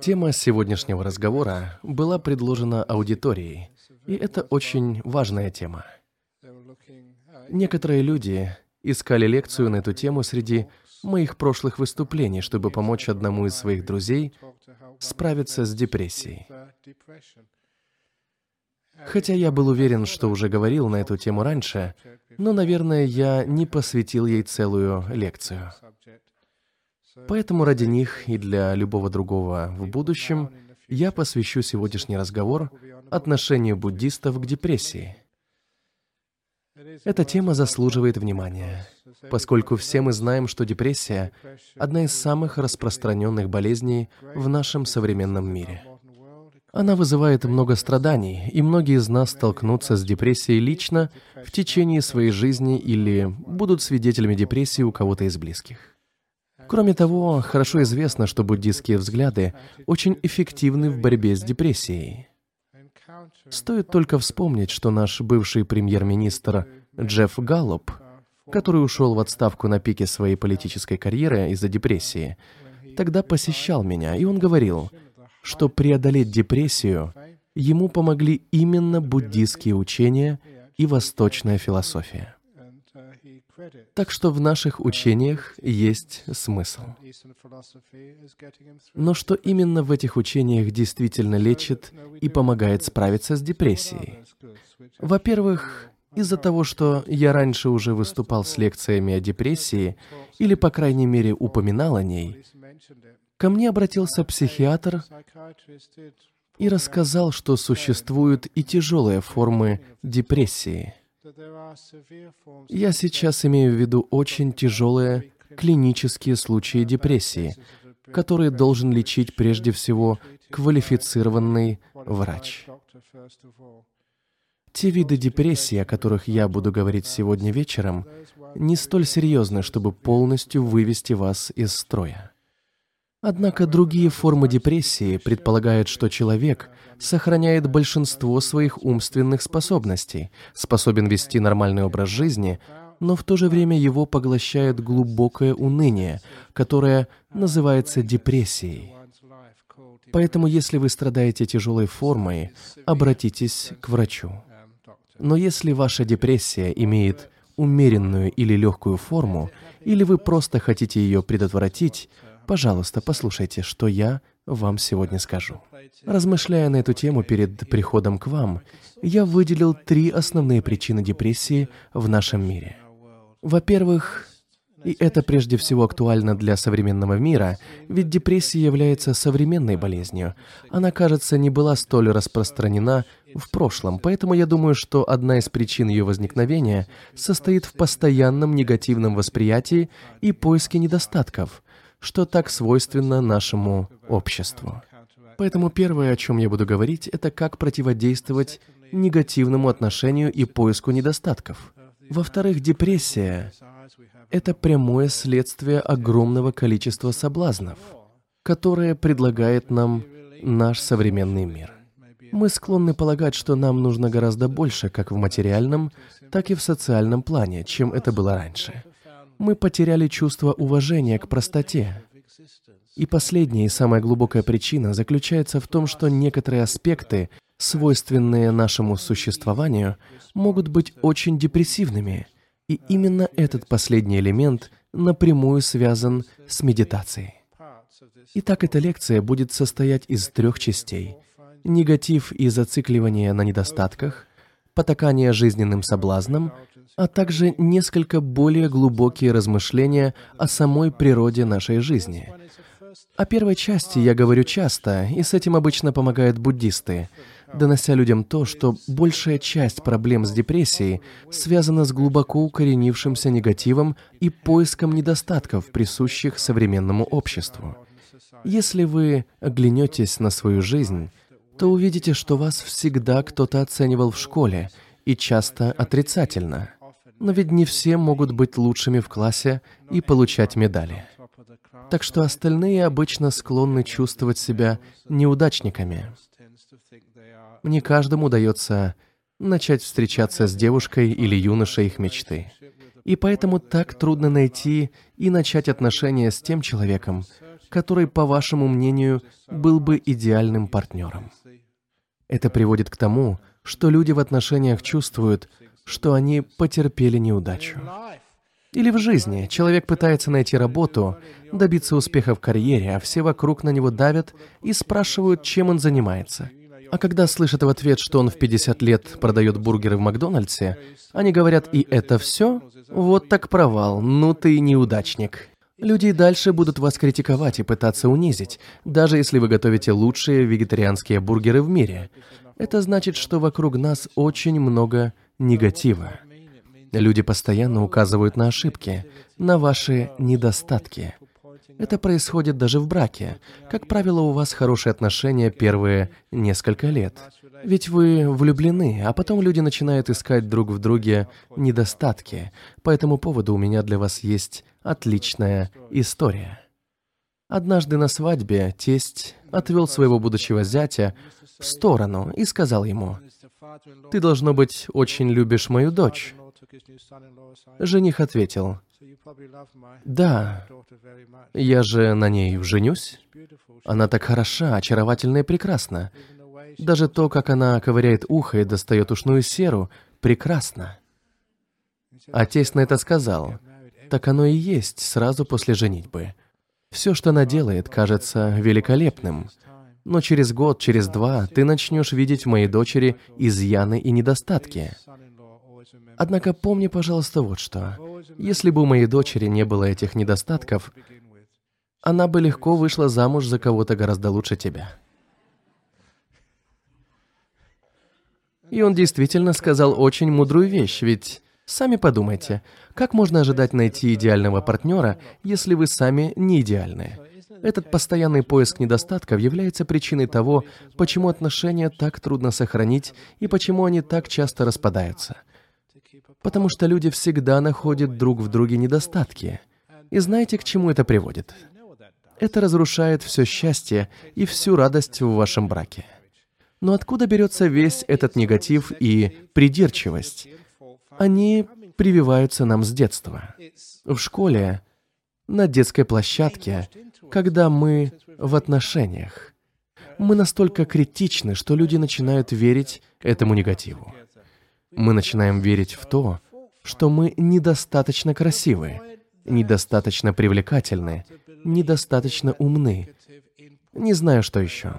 Тема сегодняшнего разговора была предложена аудиторией, и это очень важная тема. Некоторые люди искали лекцию на эту тему среди моих прошлых выступлений, чтобы помочь одному из своих друзей справиться с депрессией. Хотя я был уверен, что уже говорил на эту тему раньше, но, наверное, я не посвятил ей целую лекцию. Поэтому ради них и для любого другого в будущем я посвящу сегодняшний разговор отношению буддистов к депрессии. Эта тема заслуживает внимания, поскольку все мы знаем, что депрессия – одна из самых распространенных болезней в нашем современном мире. Она вызывает много страданий, и многие из нас столкнутся с депрессией лично в течение своей жизни или будут свидетелями депрессии у кого-то из близких. Кроме того, хорошо известно, что буддистские взгляды очень эффективны в борьбе с депрессией. Стоит только вспомнить, что наш бывший премьер-министр Джефф Галлоп, который ушел в отставку на пике своей политической карьеры из-за депрессии, тогда посещал меня, и он говорил, что преодолеть депрессию ему помогли именно буддистские учения и восточная философия. Так что в наших учениях есть смысл. Но что именно в этих учениях действительно лечит и помогает справиться с депрессией? Во-первых, из-за того, что я раньше уже выступал с лекциями о депрессии, или, по крайней мере, упоминал о ней, ко мне обратился психиатр и рассказал, что существуют и тяжелые формы депрессии – я сейчас имею в виду очень тяжелые клинические случаи депрессии, которые должен лечить прежде всего квалифицированный врач. Те виды депрессии, о которых я буду говорить сегодня вечером, не столь серьезны, чтобы полностью вывести вас из строя. Однако другие формы депрессии предполагают, что человек сохраняет большинство своих умственных способностей, способен вести нормальный образ жизни, но в то же время его поглощает глубокое уныние, которое называется депрессией. Поэтому, если вы страдаете тяжелой формой, обратитесь к врачу. Но если ваша депрессия имеет умеренную или легкую форму, или вы просто хотите ее предотвратить, Пожалуйста, послушайте, что я вам сегодня скажу. Размышляя на эту тему перед приходом к вам, я выделил три основные причины депрессии в нашем мире. Во-первых, и это прежде всего актуально для современного мира, ведь депрессия является современной болезнью. Она, кажется, не была столь распространена в прошлом, поэтому я думаю, что одна из причин ее возникновения состоит в постоянном негативном восприятии и поиске недостатков, что так свойственно нашему обществу. Поэтому первое, о чем я буду говорить, это как противодействовать негативному отношению и поиску недостатков. Во-вторых, депрессия — это прямое следствие огромного количества соблазнов, которые предлагает нам наш современный мир. Мы склонны полагать, что нам нужно гораздо больше как в материальном, так и в социальном плане, чем это было раньше мы потеряли чувство уважения к простоте. И последняя и самая глубокая причина заключается в том, что некоторые аспекты, свойственные нашему существованию, могут быть очень депрессивными, и именно этот последний элемент напрямую связан с медитацией. Итак, эта лекция будет состоять из трех частей. Негатив и зацикливание на недостатках, потакание жизненным соблазнам а также несколько более глубокие размышления о самой природе нашей жизни. О первой части я говорю часто, и с этим обычно помогают буддисты, донося людям то, что большая часть проблем с депрессией связана с глубоко укоренившимся негативом и поиском недостатков, присущих современному обществу. Если вы оглянетесь на свою жизнь, то увидите, что вас всегда кто-то оценивал в школе, и часто отрицательно – но ведь не все могут быть лучшими в классе и получать медали. Так что остальные обычно склонны чувствовать себя неудачниками. Не каждому удается начать встречаться с девушкой или юношей их мечты. И поэтому так трудно найти и начать отношения с тем человеком, который, по вашему мнению, был бы идеальным партнером. Это приводит к тому, что люди в отношениях чувствуют, что они потерпели неудачу. Или в жизни человек пытается найти работу, добиться успеха в карьере, а все вокруг на него давят и спрашивают, чем он занимается. А когда слышат в ответ, что он в 50 лет продает бургеры в Макдональдсе, они говорят «И это все? Вот так провал, ну ты неудачник». Люди дальше будут вас критиковать и пытаться унизить, даже если вы готовите лучшие вегетарианские бургеры в мире. Это значит, что вокруг нас очень много негатива. Люди постоянно указывают на ошибки, на ваши недостатки. Это происходит даже в браке. Как правило, у вас хорошие отношения первые несколько лет. Ведь вы влюблены, а потом люди начинают искать друг в друге недостатки. По этому поводу у меня для вас есть отличная история. Однажды на свадьбе тесть отвел своего будущего зятя в сторону и сказал ему, «Ты, должно быть, очень любишь мою дочь». Жених ответил, «Да, я же на ней женюсь. Она так хороша, очаровательна и прекрасна. Даже то, как она ковыряет ухо и достает ушную серу, прекрасно». Тесть на это сказал, «Так оно и есть сразу после женитьбы. Все, что она делает, кажется великолепным, но через год, через два ты начнешь видеть в моей дочери изъяны и недостатки. Однако помни, пожалуйста, вот что. Если бы у моей дочери не было этих недостатков, она бы легко вышла замуж за кого-то гораздо лучше тебя. И он действительно сказал очень мудрую вещь, ведь сами подумайте, как можно ожидать найти идеального партнера, если вы сами не идеальны? Этот постоянный поиск недостатков является причиной того, почему отношения так трудно сохранить и почему они так часто распадаются. Потому что люди всегда находят друг в друге недостатки. И знаете, к чему это приводит? Это разрушает все счастье и всю радость в вашем браке. Но откуда берется весь этот негатив и придирчивость? Они прививаются нам с детства. В школе, на детской площадке, когда мы в отношениях. Мы настолько критичны, что люди начинают верить этому негативу. Мы начинаем верить в то, что мы недостаточно красивы, недостаточно привлекательны, недостаточно умны. Не знаю, что еще.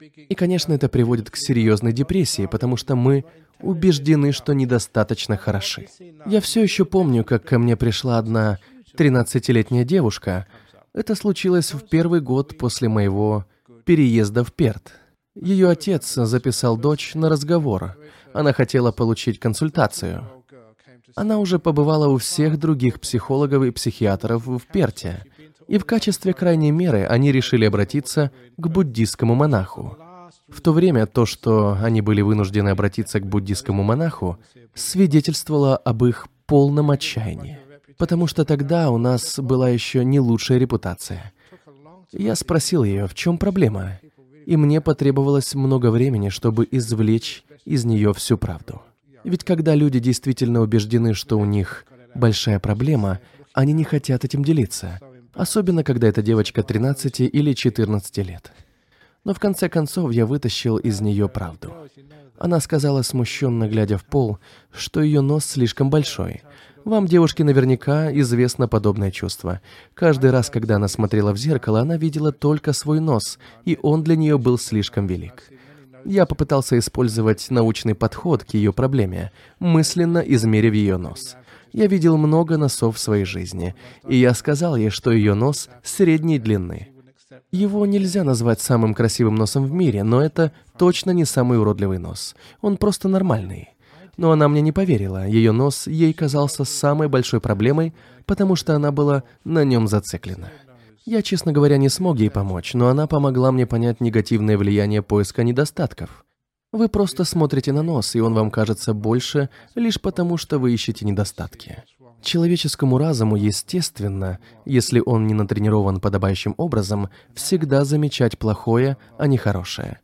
И, конечно, это приводит к серьезной депрессии, потому что мы убеждены, что недостаточно хороши. Я все еще помню, как ко мне пришла одна 13-летняя девушка, это случилось в первый год после моего переезда в Перт. Ее отец записал дочь на разговор. Она хотела получить консультацию. Она уже побывала у всех других психологов и психиатров в Перте. И в качестве крайней меры они решили обратиться к буддийскому монаху. В то время то, что они были вынуждены обратиться к буддийскому монаху, свидетельствовало об их полном отчаянии потому что тогда у нас была еще не лучшая репутация. Я спросил ее, в чем проблема, и мне потребовалось много времени, чтобы извлечь из нее всю правду. Ведь когда люди действительно убеждены, что у них большая проблема, они не хотят этим делиться, особенно когда эта девочка 13 или 14 лет. Но в конце концов я вытащил из нее правду. Она сказала, смущенно глядя в пол, что ее нос слишком большой, вам, девушке, наверняка известно подобное чувство. Каждый раз, когда она смотрела в зеркало, она видела только свой нос, и он для нее был слишком велик. Я попытался использовать научный подход к ее проблеме, мысленно измерив ее нос. Я видел много носов в своей жизни, и я сказал ей, что ее нос средней длины. Его нельзя назвать самым красивым носом в мире, но это точно не самый уродливый нос. Он просто нормальный. Но она мне не поверила. Ее нос ей казался самой большой проблемой, потому что она была на нем зациклена. Я, честно говоря, не смог ей помочь, но она помогла мне понять негативное влияние поиска недостатков. Вы просто смотрите на нос, и он вам кажется больше лишь потому, что вы ищете недостатки. Человеческому разуму естественно, если он не натренирован подобающим образом, всегда замечать плохое, а не хорошее.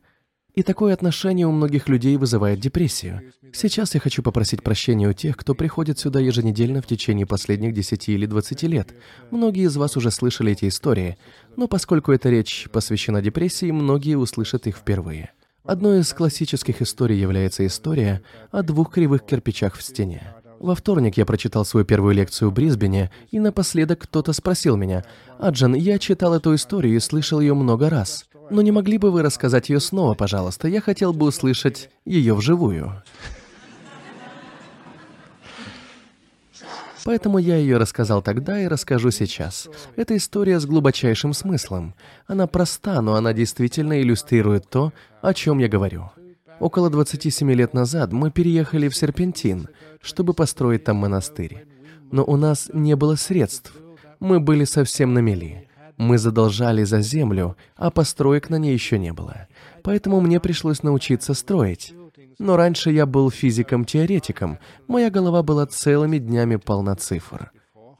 И такое отношение у многих людей вызывает депрессию. Сейчас я хочу попросить прощения у тех, кто приходит сюда еженедельно в течение последних 10 или 20 лет. Многие из вас уже слышали эти истории, но поскольку эта речь посвящена депрессии, многие услышат их впервые. Одной из классических историй является история о двух кривых кирпичах в стене. Во вторник я прочитал свою первую лекцию в Брисбене, и напоследок кто-то спросил меня, «Аджан, я читал эту историю и слышал ее много раз. Но не могли бы вы рассказать ее снова, пожалуйста? Я хотел бы услышать ее вживую. Поэтому я ее рассказал тогда и расскажу сейчас. Это история с глубочайшим смыслом. Она проста, но она действительно иллюстрирует то, о чем я говорю. Около 27 лет назад мы переехали в Серпентин, чтобы построить там монастырь. Но у нас не было средств. Мы были совсем на мели. Мы задолжали за землю, а построек на ней еще не было. Поэтому мне пришлось научиться строить. Но раньше я был физиком-теоретиком, моя голова была целыми днями полна цифр.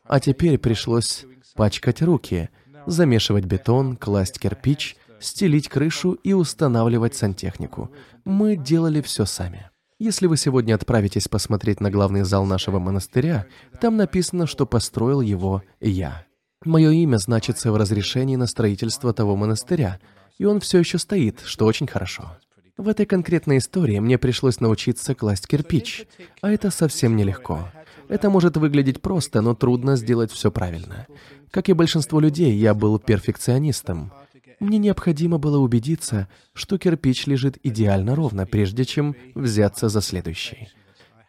А теперь пришлось пачкать руки, замешивать бетон, класть кирпич, стелить крышу и устанавливать сантехнику. Мы делали все сами. Если вы сегодня отправитесь посмотреть на главный зал нашего монастыря, там написано, что построил его я. Мое имя значится в разрешении на строительство того монастыря, и он все еще стоит, что очень хорошо. В этой конкретной истории мне пришлось научиться класть кирпич, а это совсем нелегко. Это может выглядеть просто, но трудно сделать все правильно. Как и большинство людей, я был перфекционистом. Мне необходимо было убедиться, что кирпич лежит идеально ровно, прежде чем взяться за следующий.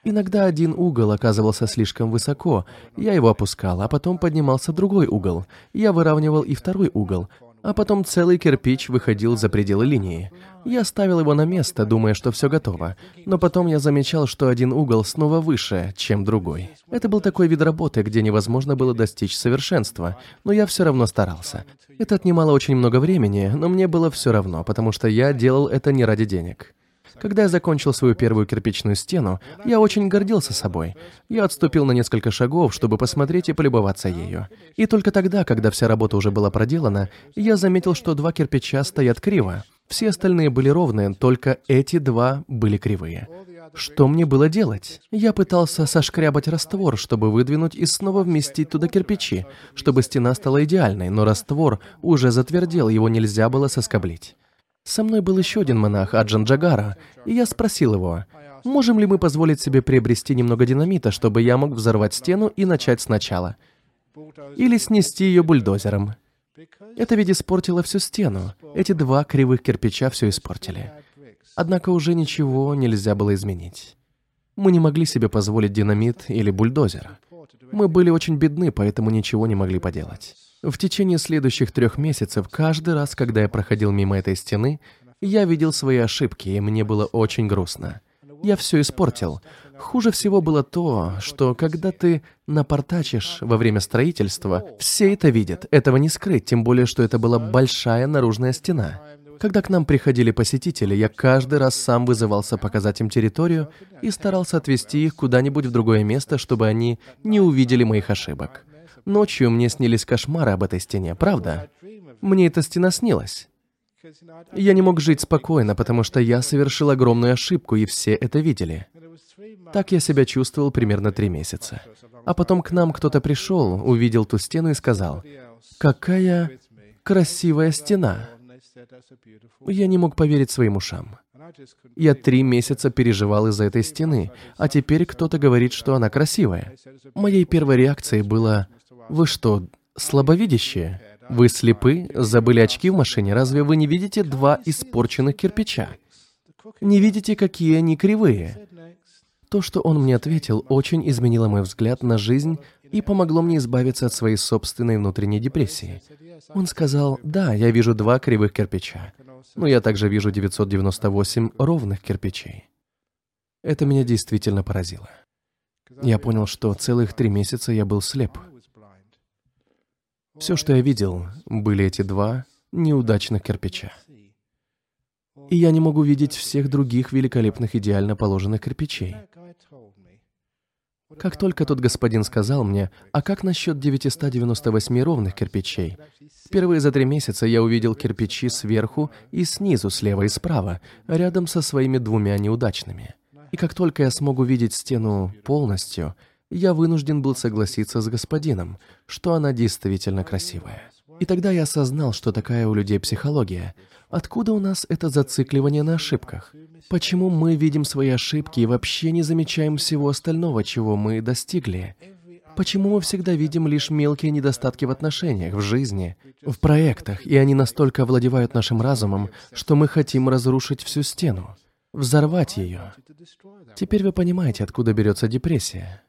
Иногда один угол оказывался слишком высоко, я его опускал, а потом поднимался другой угол. Я выравнивал и второй угол, а потом целый кирпич выходил за пределы линии. Я ставил его на место, думая, что все готово, но потом я замечал, что один угол снова выше, чем другой. Это был такой вид работы, где невозможно было достичь совершенства, но я все равно старался. Это отнимало очень много времени, но мне было все равно, потому что я делал это не ради денег. Когда я закончил свою первую кирпичную стену, я очень гордился собой. Я отступил на несколько шагов, чтобы посмотреть и полюбоваться ею. И только тогда, когда вся работа уже была проделана, я заметил, что два кирпича стоят криво. Все остальные были ровные, только эти два были кривые. Что мне было делать? Я пытался сошкрябать раствор, чтобы выдвинуть и снова вместить туда кирпичи, чтобы стена стала идеальной, но раствор уже затвердел, его нельзя было соскоблить. Со мной был еще один монах, Аджан Джагара, и я спросил его, можем ли мы позволить себе приобрести немного динамита, чтобы я мог взорвать стену и начать сначала. Или снести ее бульдозером. Это ведь испортило всю стену. Эти два кривых кирпича все испортили. Однако уже ничего нельзя было изменить. Мы не могли себе позволить динамит или бульдозер. Мы были очень бедны, поэтому ничего не могли поделать. В течение следующих трех месяцев, каждый раз, когда я проходил мимо этой стены, я видел свои ошибки, и мне было очень грустно. Я все испортил. Хуже всего было то, что когда ты напортачишь во время строительства, все это видят. Этого не скрыть, тем более, что это была большая наружная стена. Когда к нам приходили посетители, я каждый раз сам вызывался показать им территорию и старался отвезти их куда-нибудь в другое место, чтобы они не увидели моих ошибок. Ночью мне снились кошмары об этой стене, правда? Мне эта стена снилась. Я не мог жить спокойно, потому что я совершил огромную ошибку, и все это видели. Так я себя чувствовал примерно три месяца. А потом к нам кто-то пришел, увидел ту стену и сказал, «Какая красивая стена!» Я не мог поверить своим ушам. Я три месяца переживал из-за этой стены, а теперь кто-то говорит, что она красивая. Моей первой реакцией было вы что, слабовидящие? Вы слепы? Забыли очки в машине? Разве вы не видите два испорченных кирпича? Не видите, какие они кривые? То, что он мне ответил, очень изменило мой взгляд на жизнь и помогло мне избавиться от своей собственной внутренней депрессии. Он сказал, да, я вижу два кривых кирпича, но я также вижу 998 ровных кирпичей. Это меня действительно поразило. Я понял, что целых три месяца я был слеп. Все, что я видел, были эти два неудачных кирпича. И я не могу видеть всех других великолепных идеально положенных кирпичей. Как только тот господин сказал мне, а как насчет 998 ровных кирпичей? Впервые за три месяца я увидел кирпичи сверху и снизу, слева и справа, рядом со своими двумя неудачными. И как только я смог увидеть стену полностью, я вынужден был согласиться с господином, что она действительно красивая. И тогда я осознал, что такая у людей психология. Откуда у нас это зацикливание на ошибках? Почему мы видим свои ошибки и вообще не замечаем всего остального, чего мы достигли? Почему мы всегда видим лишь мелкие недостатки в отношениях, в жизни, в проектах, и они настолько овладевают нашим разумом, что мы хотим разрушить всю стену, взорвать ее? Теперь вы понимаете, откуда берется депрессия.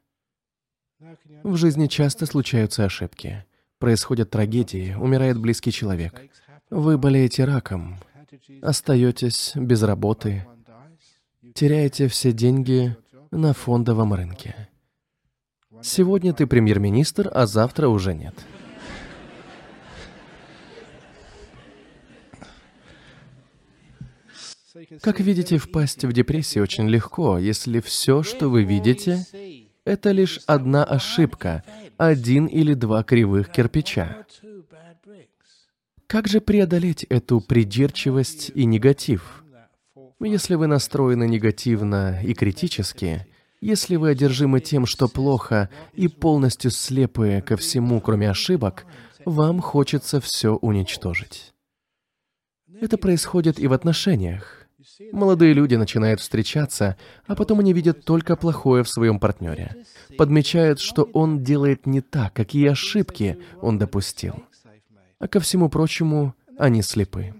В жизни часто случаются ошибки. Происходят трагедии, умирает близкий человек. Вы болеете раком, остаетесь без работы, теряете все деньги на фондовом рынке. Сегодня ты премьер-министр, а завтра уже нет. Как видите, впасть в депрессию очень легко, если все, что вы видите, это лишь одна ошибка, один или два кривых кирпича. Как же преодолеть эту придирчивость и негатив? Если вы настроены негативно и критически, если вы одержимы тем, что плохо, и полностью слепы ко всему, кроме ошибок, вам хочется все уничтожить. Это происходит и в отношениях. Молодые люди начинают встречаться, а потом они видят только плохое в своем партнере. Подмечают, что он делает не так, какие ошибки он допустил. А ко всему прочему, они слепы.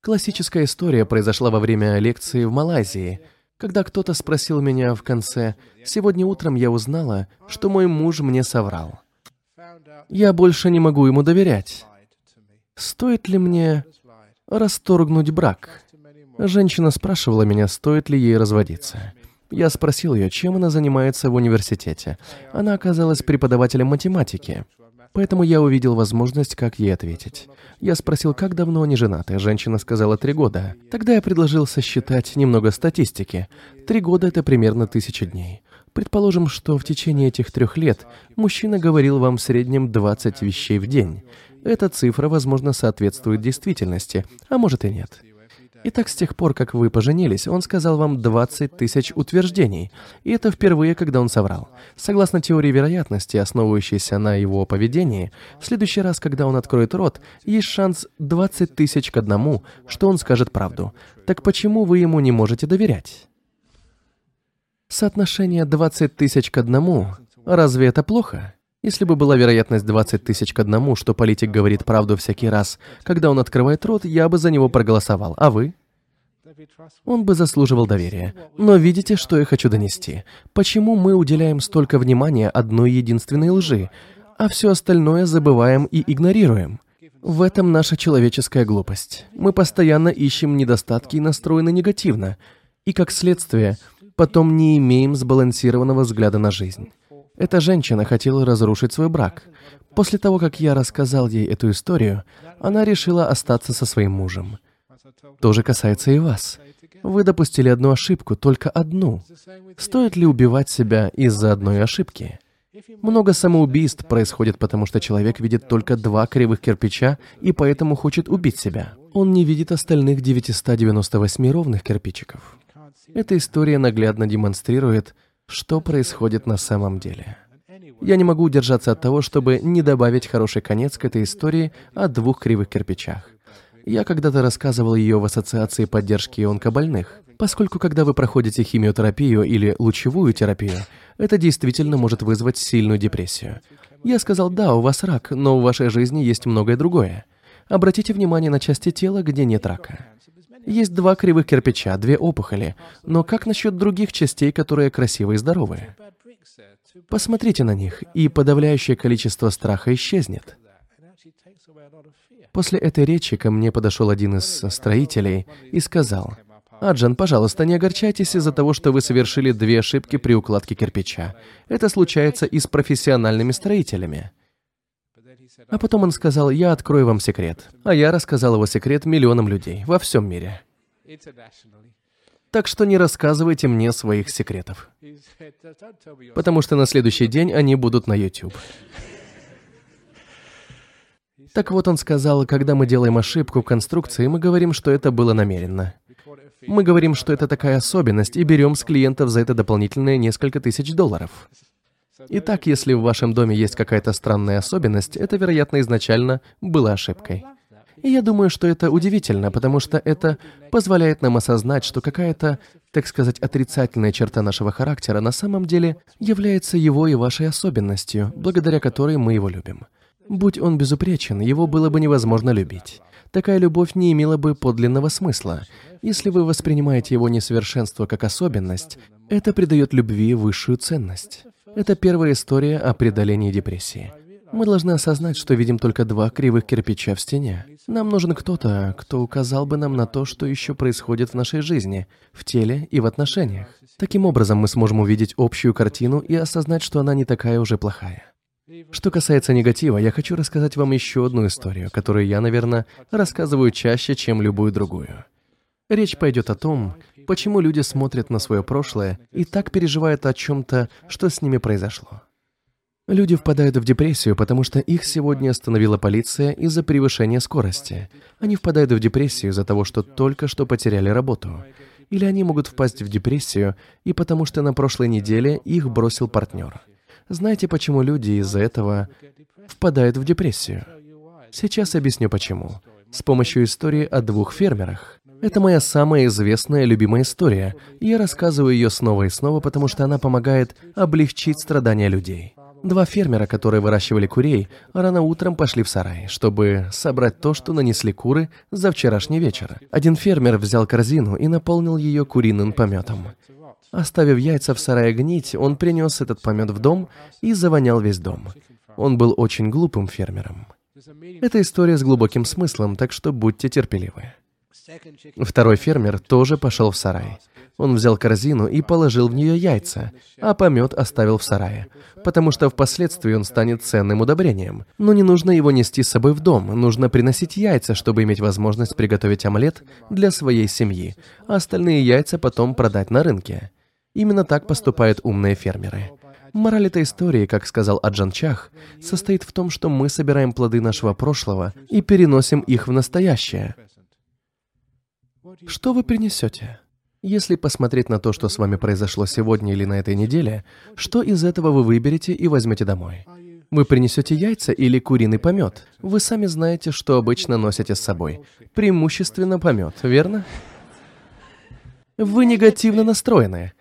Классическая история произошла во время лекции в Малайзии, когда кто-то спросил меня в конце, «Сегодня утром я узнала, что мой муж мне соврал. Я больше не могу ему доверять. Стоит ли мне расторгнуть брак. Женщина спрашивала меня, стоит ли ей разводиться. Я спросил ее, чем она занимается в университете. Она оказалась преподавателем математики. Поэтому я увидел возможность, как ей ответить. Я спросил, как давно они женаты. Женщина сказала три года. Тогда я предложил сосчитать немного статистики. Три года — это примерно тысяча дней. Предположим, что в течение этих трех лет мужчина говорил вам в среднем 20 вещей в день. Эта цифра, возможно, соответствует действительности, а может и нет. Итак, с тех пор, как вы поженились, он сказал вам 20 тысяч утверждений, и это впервые, когда он соврал. Согласно теории вероятности, основывающейся на его поведении, в следующий раз, когда он откроет рот, есть шанс 20 тысяч к одному, что он скажет правду. Так почему вы ему не можете доверять? Соотношение 20 тысяч к одному, разве это плохо? Если бы была вероятность 20 тысяч к одному, что политик говорит правду всякий раз, когда он открывает рот, я бы за него проголосовал. А вы? Он бы заслуживал доверия. Но видите, что я хочу донести? Почему мы уделяем столько внимания одной единственной лжи, а все остальное забываем и игнорируем? В этом наша человеческая глупость. Мы постоянно ищем недостатки и настроены негативно. И как следствие, потом не имеем сбалансированного взгляда на жизнь. Эта женщина хотела разрушить свой брак. После того, как я рассказал ей эту историю, она решила остаться со своим мужем. То же касается и вас. Вы допустили одну ошибку, только одну. Стоит ли убивать себя из-за одной ошибки? Много самоубийств происходит, потому что человек видит только два кривых кирпича и поэтому хочет убить себя. Он не видит остальных 998 ровных кирпичиков. Эта история наглядно демонстрирует, что происходит на самом деле. Я не могу удержаться от того, чтобы не добавить хороший конец к этой истории о двух кривых кирпичах. Я когда-то рассказывал ее в Ассоциации поддержки онкобольных, поскольку когда вы проходите химиотерапию или лучевую терапию, это действительно может вызвать сильную депрессию. Я сказал, да, у вас рак, но в вашей жизни есть многое другое. Обратите внимание на части тела, где нет рака. Есть два кривых кирпича, две опухоли. Но как насчет других частей, которые красивые и здоровые? Посмотрите на них, и подавляющее количество страха исчезнет. После этой речи ко мне подошел один из строителей и сказал, «Аджан, пожалуйста, не огорчайтесь из-за того, что вы совершили две ошибки при укладке кирпича. Это случается и с профессиональными строителями». А потом он сказал, я открою вам секрет. А я рассказал его секрет миллионам людей во всем мире. Так что не рассказывайте мне своих секретов. Потому что на следующий день они будут на YouTube. Так вот он сказал, когда мы делаем ошибку в конструкции, мы говорим, что это было намеренно. Мы говорим, что это такая особенность, и берем с клиентов за это дополнительные несколько тысяч долларов. Итак, если в вашем доме есть какая-то странная особенность, это, вероятно, изначально было ошибкой. И я думаю, что это удивительно, потому что это позволяет нам осознать, что какая-то, так сказать, отрицательная черта нашего характера на самом деле является его и вашей особенностью, благодаря которой мы его любим. Будь он безупречен, его было бы невозможно любить. Такая любовь не имела бы подлинного смысла. Если вы воспринимаете его несовершенство как особенность, это придает любви высшую ценность. Это первая история о преодолении депрессии. Мы должны осознать, что видим только два кривых кирпича в стене. Нам нужен кто-то, кто указал бы нам на то, что еще происходит в нашей жизни, в теле и в отношениях. Таким образом, мы сможем увидеть общую картину и осознать, что она не такая уже плохая. Что касается негатива, я хочу рассказать вам еще одну историю, которую я, наверное, рассказываю чаще, чем любую другую. Речь пойдет о том, почему люди смотрят на свое прошлое и так переживают о чем-то, что с ними произошло. Люди впадают в депрессию, потому что их сегодня остановила полиция из-за превышения скорости. Они впадают в депрессию из-за того, что только что потеряли работу. Или они могут впасть в депрессию и потому что на прошлой неделе их бросил партнер. Знаете, почему люди из-за этого впадают в депрессию? Сейчас объясню почему. С помощью истории о двух фермерах. Это моя самая известная любимая история, я рассказываю ее снова и снова, потому что она помогает облегчить страдания людей. Два фермера, которые выращивали курей, рано утром пошли в сарай, чтобы собрать то, что нанесли куры за вчерашний вечер. Один фермер взял корзину и наполнил ее куриным пометом. Оставив яйца в сарае гнить, он принес этот помет в дом и завонял весь дом. Он был очень глупым фермером. Это история с глубоким смыслом, так что будьте терпеливы. Второй фермер тоже пошел в сарай. Он взял корзину и положил в нее яйца, а помет оставил в сарае, потому что впоследствии он станет ценным удобрением. Но не нужно его нести с собой в дом, нужно приносить яйца, чтобы иметь возможность приготовить омлет для своей семьи, а остальные яйца потом продать на рынке. Именно так поступают умные фермеры. Мораль этой истории, как сказал Аджан Чах, состоит в том, что мы собираем плоды нашего прошлого и переносим их в настоящее. Что вы принесете? Если посмотреть на то, что с вами произошло сегодня или на этой неделе, что из этого вы выберете и возьмете домой? Вы принесете яйца или куриный помет? Вы сами знаете, что обычно носите с собой. Преимущественно помет, верно? Вы негативно настроены.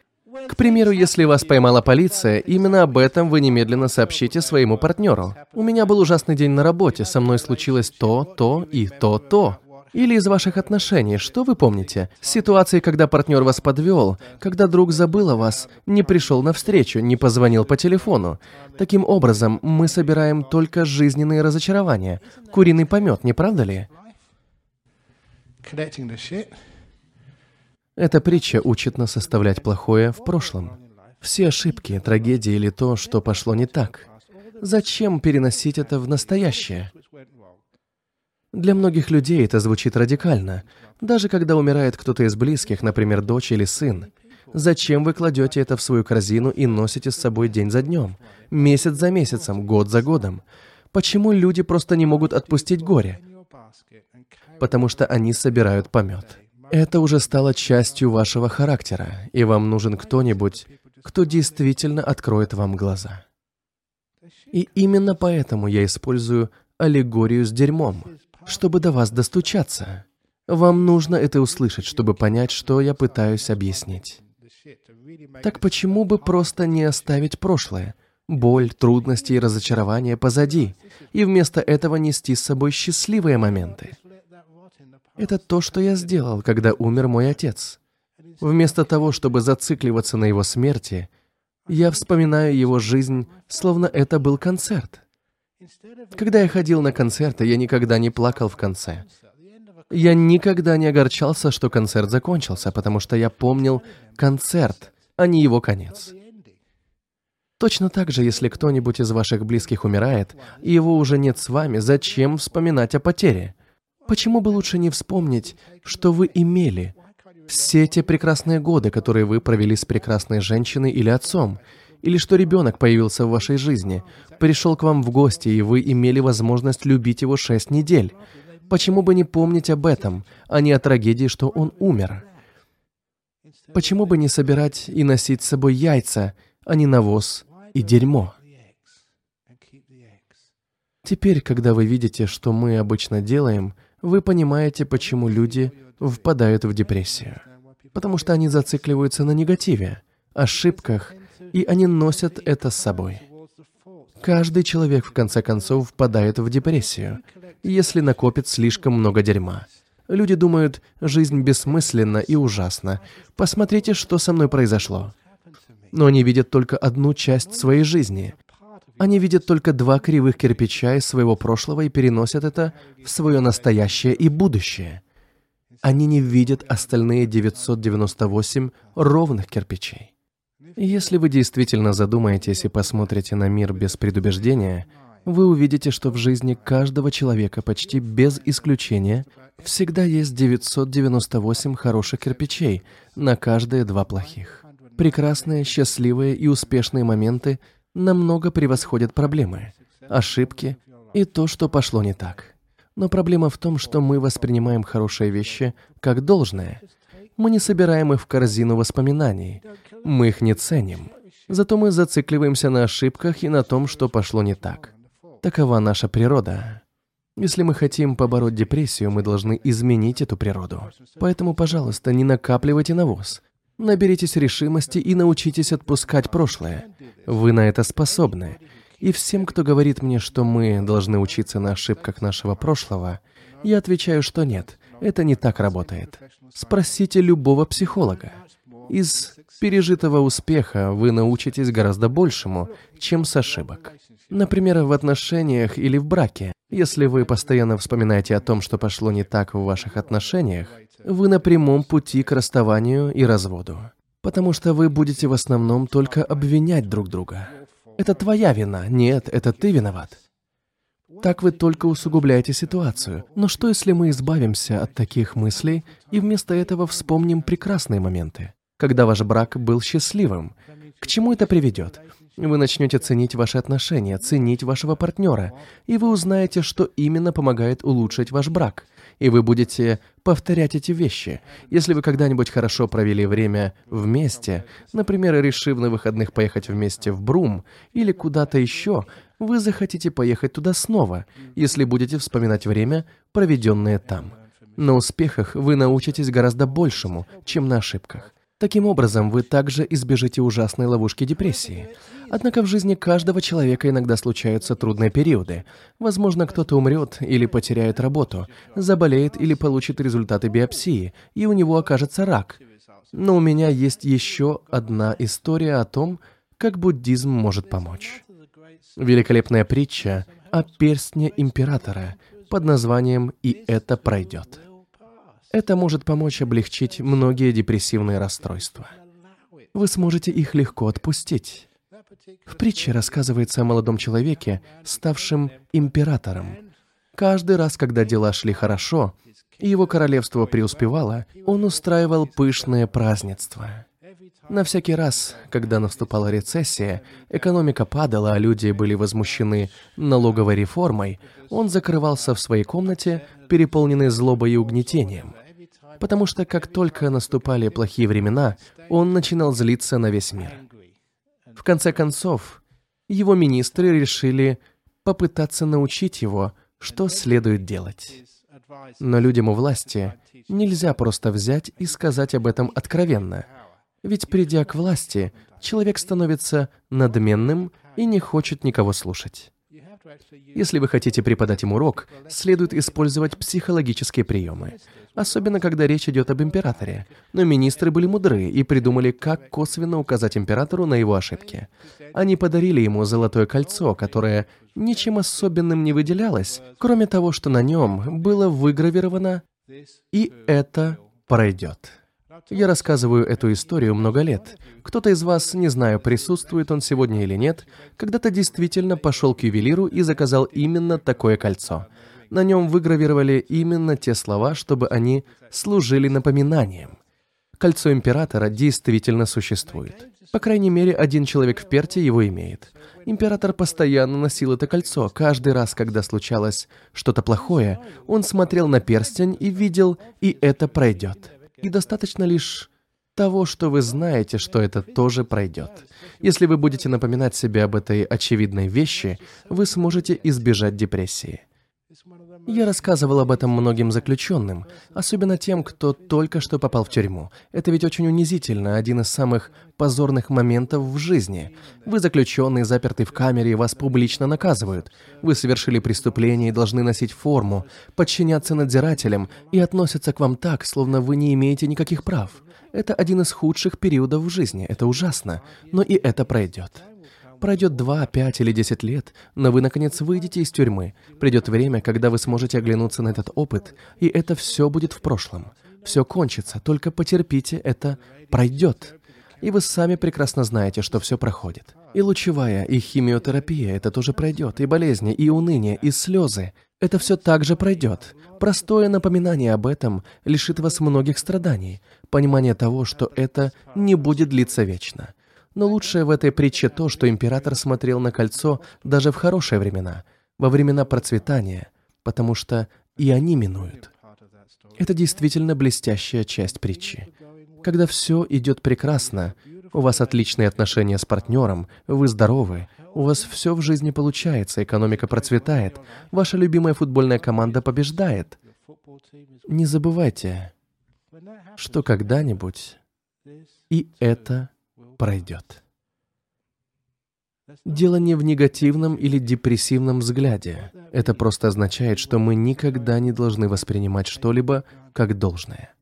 К примеру, если вас поймала полиция, именно об этом вы немедленно сообщите своему партнеру. У меня был ужасный день на работе, со мной случилось то, то и то, то. Или из ваших отношений, что вы помните? Ситуации, когда партнер вас подвел, когда друг забыл о вас, не пришел на встречу, не позвонил по телефону. Таким образом, мы собираем только жизненные разочарования. Куриный помет, не правда ли? Эта притча учит нас оставлять плохое в прошлом. Все ошибки, трагедии или то, что пошло не так. Зачем переносить это в настоящее? Для многих людей это звучит радикально. Даже когда умирает кто-то из близких, например, дочь или сын. Зачем вы кладете это в свою корзину и носите с собой день за днем, месяц за месяцем, год за годом? Почему люди просто не могут отпустить горе? Потому что они собирают помет. Это уже стало частью вашего характера, и вам нужен кто-нибудь, кто действительно откроет вам глаза. И именно поэтому я использую аллегорию с дерьмом, чтобы до вас достучаться. Вам нужно это услышать, чтобы понять, что я пытаюсь объяснить. Так почему бы просто не оставить прошлое, боль, трудности и разочарования позади, и вместо этого нести с собой счастливые моменты? Это то, что я сделал, когда умер мой отец. Вместо того, чтобы зацикливаться на его смерти, я вспоминаю его жизнь, словно это был концерт. Когда я ходил на концерты, я никогда не плакал в конце. Я никогда не огорчался, что концерт закончился, потому что я помнил концерт, а не его конец. Точно так же, если кто-нибудь из ваших близких умирает, и его уже нет с вами, зачем вспоминать о потере? Почему бы лучше не вспомнить, что вы имели? Все те прекрасные годы, которые вы провели с прекрасной женщиной или отцом, или что ребенок появился в вашей жизни, пришел к вам в гости, и вы имели возможность любить его шесть недель. Почему бы не помнить об этом, а не о трагедии, что он умер? Почему бы не собирать и носить с собой яйца, а не навоз и дерьмо? Теперь, когда вы видите, что мы обычно делаем, вы понимаете, почему люди впадают в депрессию. Потому что они зацикливаются на негативе, ошибках, и они носят это с собой. Каждый человек, в конце концов, впадает в депрессию, если накопит слишком много дерьма. Люди думают, жизнь бессмысленна и ужасна. Посмотрите, что со мной произошло. Но они видят только одну часть своей жизни. Они видят только два кривых кирпича из своего прошлого и переносят это в свое настоящее и будущее. Они не видят остальные 998 ровных кирпичей. Если вы действительно задумаетесь и посмотрите на мир без предубеждения, вы увидите, что в жизни каждого человека почти без исключения всегда есть 998 хороших кирпичей на каждые два плохих. Прекрасные, счастливые и успешные моменты намного превосходят проблемы, ошибки и то, что пошло не так. Но проблема в том, что мы воспринимаем хорошие вещи как должное. Мы не собираем их в корзину воспоминаний. Мы их не ценим. Зато мы зацикливаемся на ошибках и на том, что пошло не так. Такова наша природа. Если мы хотим побороть депрессию, мы должны изменить эту природу. Поэтому, пожалуйста, не накапливайте навоз. Наберитесь решимости и научитесь отпускать прошлое. Вы на это способны. И всем, кто говорит мне, что мы должны учиться на ошибках нашего прошлого, я отвечаю, что нет, это не так работает. Спросите любого психолога. Из пережитого успеха вы научитесь гораздо большему, чем с ошибок. Например, в отношениях или в браке. Если вы постоянно вспоминаете о том, что пошло не так в ваших отношениях, вы на прямом пути к расставанию и разводу. Потому что вы будете в основном только обвинять друг друга. Это твоя вина. Нет, это ты виноват. Так вы только усугубляете ситуацию. Но что, если мы избавимся от таких мыслей и вместо этого вспомним прекрасные моменты? Когда ваш брак был счастливым. К чему это приведет? Вы начнете ценить ваши отношения, ценить вашего партнера, и вы узнаете, что именно помогает улучшить ваш брак. И вы будете повторять эти вещи. Если вы когда-нибудь хорошо провели время вместе, например, решив на выходных поехать вместе в Брум или куда-то еще, вы захотите поехать туда снова, если будете вспоминать время, проведенное там. На успехах вы научитесь гораздо большему, чем на ошибках. Таким образом, вы также избежите ужасной ловушки депрессии. Однако в жизни каждого человека иногда случаются трудные периоды. Возможно, кто-то умрет или потеряет работу, заболеет или получит результаты биопсии, и у него окажется рак. Но у меня есть еще одна история о том, как буддизм может помочь. Великолепная притча о перстне императора под названием «И это пройдет». Это может помочь облегчить многие депрессивные расстройства. Вы сможете их легко отпустить. В притче рассказывается о молодом человеке, ставшем императором. Каждый раз, когда дела шли хорошо, и его королевство преуспевало, он устраивал пышное празднество. На всякий раз, когда наступала рецессия, экономика падала, а люди были возмущены налоговой реформой, он закрывался в своей комнате, переполненный злобой и угнетением потому что как только наступали плохие времена, он начинал злиться на весь мир. В конце концов, его министры решили попытаться научить его, что следует делать. Но людям у власти нельзя просто взять и сказать об этом откровенно. Ведь придя к власти, человек становится надменным и не хочет никого слушать. Если вы хотите преподать им урок, следует использовать психологические приемы, особенно когда речь идет об императоре. Но министры были мудры и придумали, как косвенно указать императору на его ошибки. Они подарили ему золотое кольцо, которое ничем особенным не выделялось, кроме того, что на нем было выгравировано «И это пройдет». Я рассказываю эту историю много лет. Кто-то из вас, не знаю, присутствует он сегодня или нет, когда-то действительно пошел к ювелиру и заказал именно такое кольцо. На нем выгравировали именно те слова, чтобы они служили напоминанием. Кольцо императора действительно существует. По крайней мере, один человек в Перте его имеет. Император постоянно носил это кольцо. Каждый раз, когда случалось что-то плохое, он смотрел на перстень и видел, и это пройдет. И достаточно лишь того, что вы знаете, что это тоже пройдет. Если вы будете напоминать себе об этой очевидной вещи, вы сможете избежать депрессии. Я рассказывал об этом многим заключенным, особенно тем, кто только что попал в тюрьму. Это ведь очень унизительно, один из самых позорных моментов в жизни. Вы заключенный, запертый в камере, вас публично наказывают. Вы совершили преступление и должны носить форму, подчиняться надзирателям и относятся к вам так, словно вы не имеете никаких прав. Это один из худших периодов в жизни, это ужасно, но и это пройдет. Пройдет 2, 5 или 10 лет, но вы, наконец, выйдете из тюрьмы. Придет время, когда вы сможете оглянуться на этот опыт, и это все будет в прошлом. Все кончится, только потерпите, это пройдет. И вы сами прекрасно знаете, что все проходит. И лучевая, и химиотерапия, это тоже пройдет, и болезни, и уныние, и слезы. Это все также пройдет. Простое напоминание об этом лишит вас многих страданий, понимание того, что это не будет длиться вечно. Но лучшее в этой притче то, что император смотрел на кольцо даже в хорошие времена, во времена процветания, потому что и они минуют. Это действительно блестящая часть притчи. Когда все идет прекрасно, у вас отличные отношения с партнером, вы здоровы, у вас все в жизни получается, экономика процветает, ваша любимая футбольная команда побеждает. Не забывайте, что когда-нибудь и это пройдет. Дело не в негативном или депрессивном взгляде. Это просто означает, что мы никогда не должны воспринимать что-либо как должное.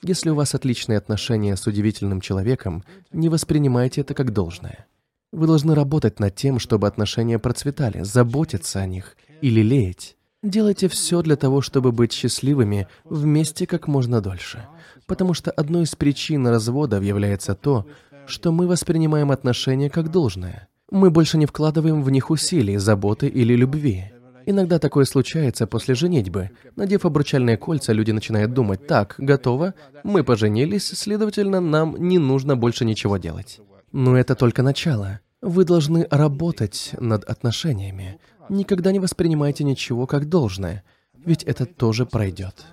Если у вас отличные отношения с удивительным человеком, не воспринимайте это как должное. Вы должны работать над тем, чтобы отношения процветали, заботиться о них и лелеять. Делайте все для того, чтобы быть счастливыми вместе как можно дольше. Потому что одной из причин разводов является то, что мы воспринимаем отношения как должное. Мы больше не вкладываем в них усилий, заботы или любви. Иногда такое случается после женитьбы. Надев обручальные кольца, люди начинают думать, так, готово, мы поженились, следовательно, нам не нужно больше ничего делать. Но это только начало. Вы должны работать над отношениями. Никогда не воспринимайте ничего как должное, ведь это тоже пройдет.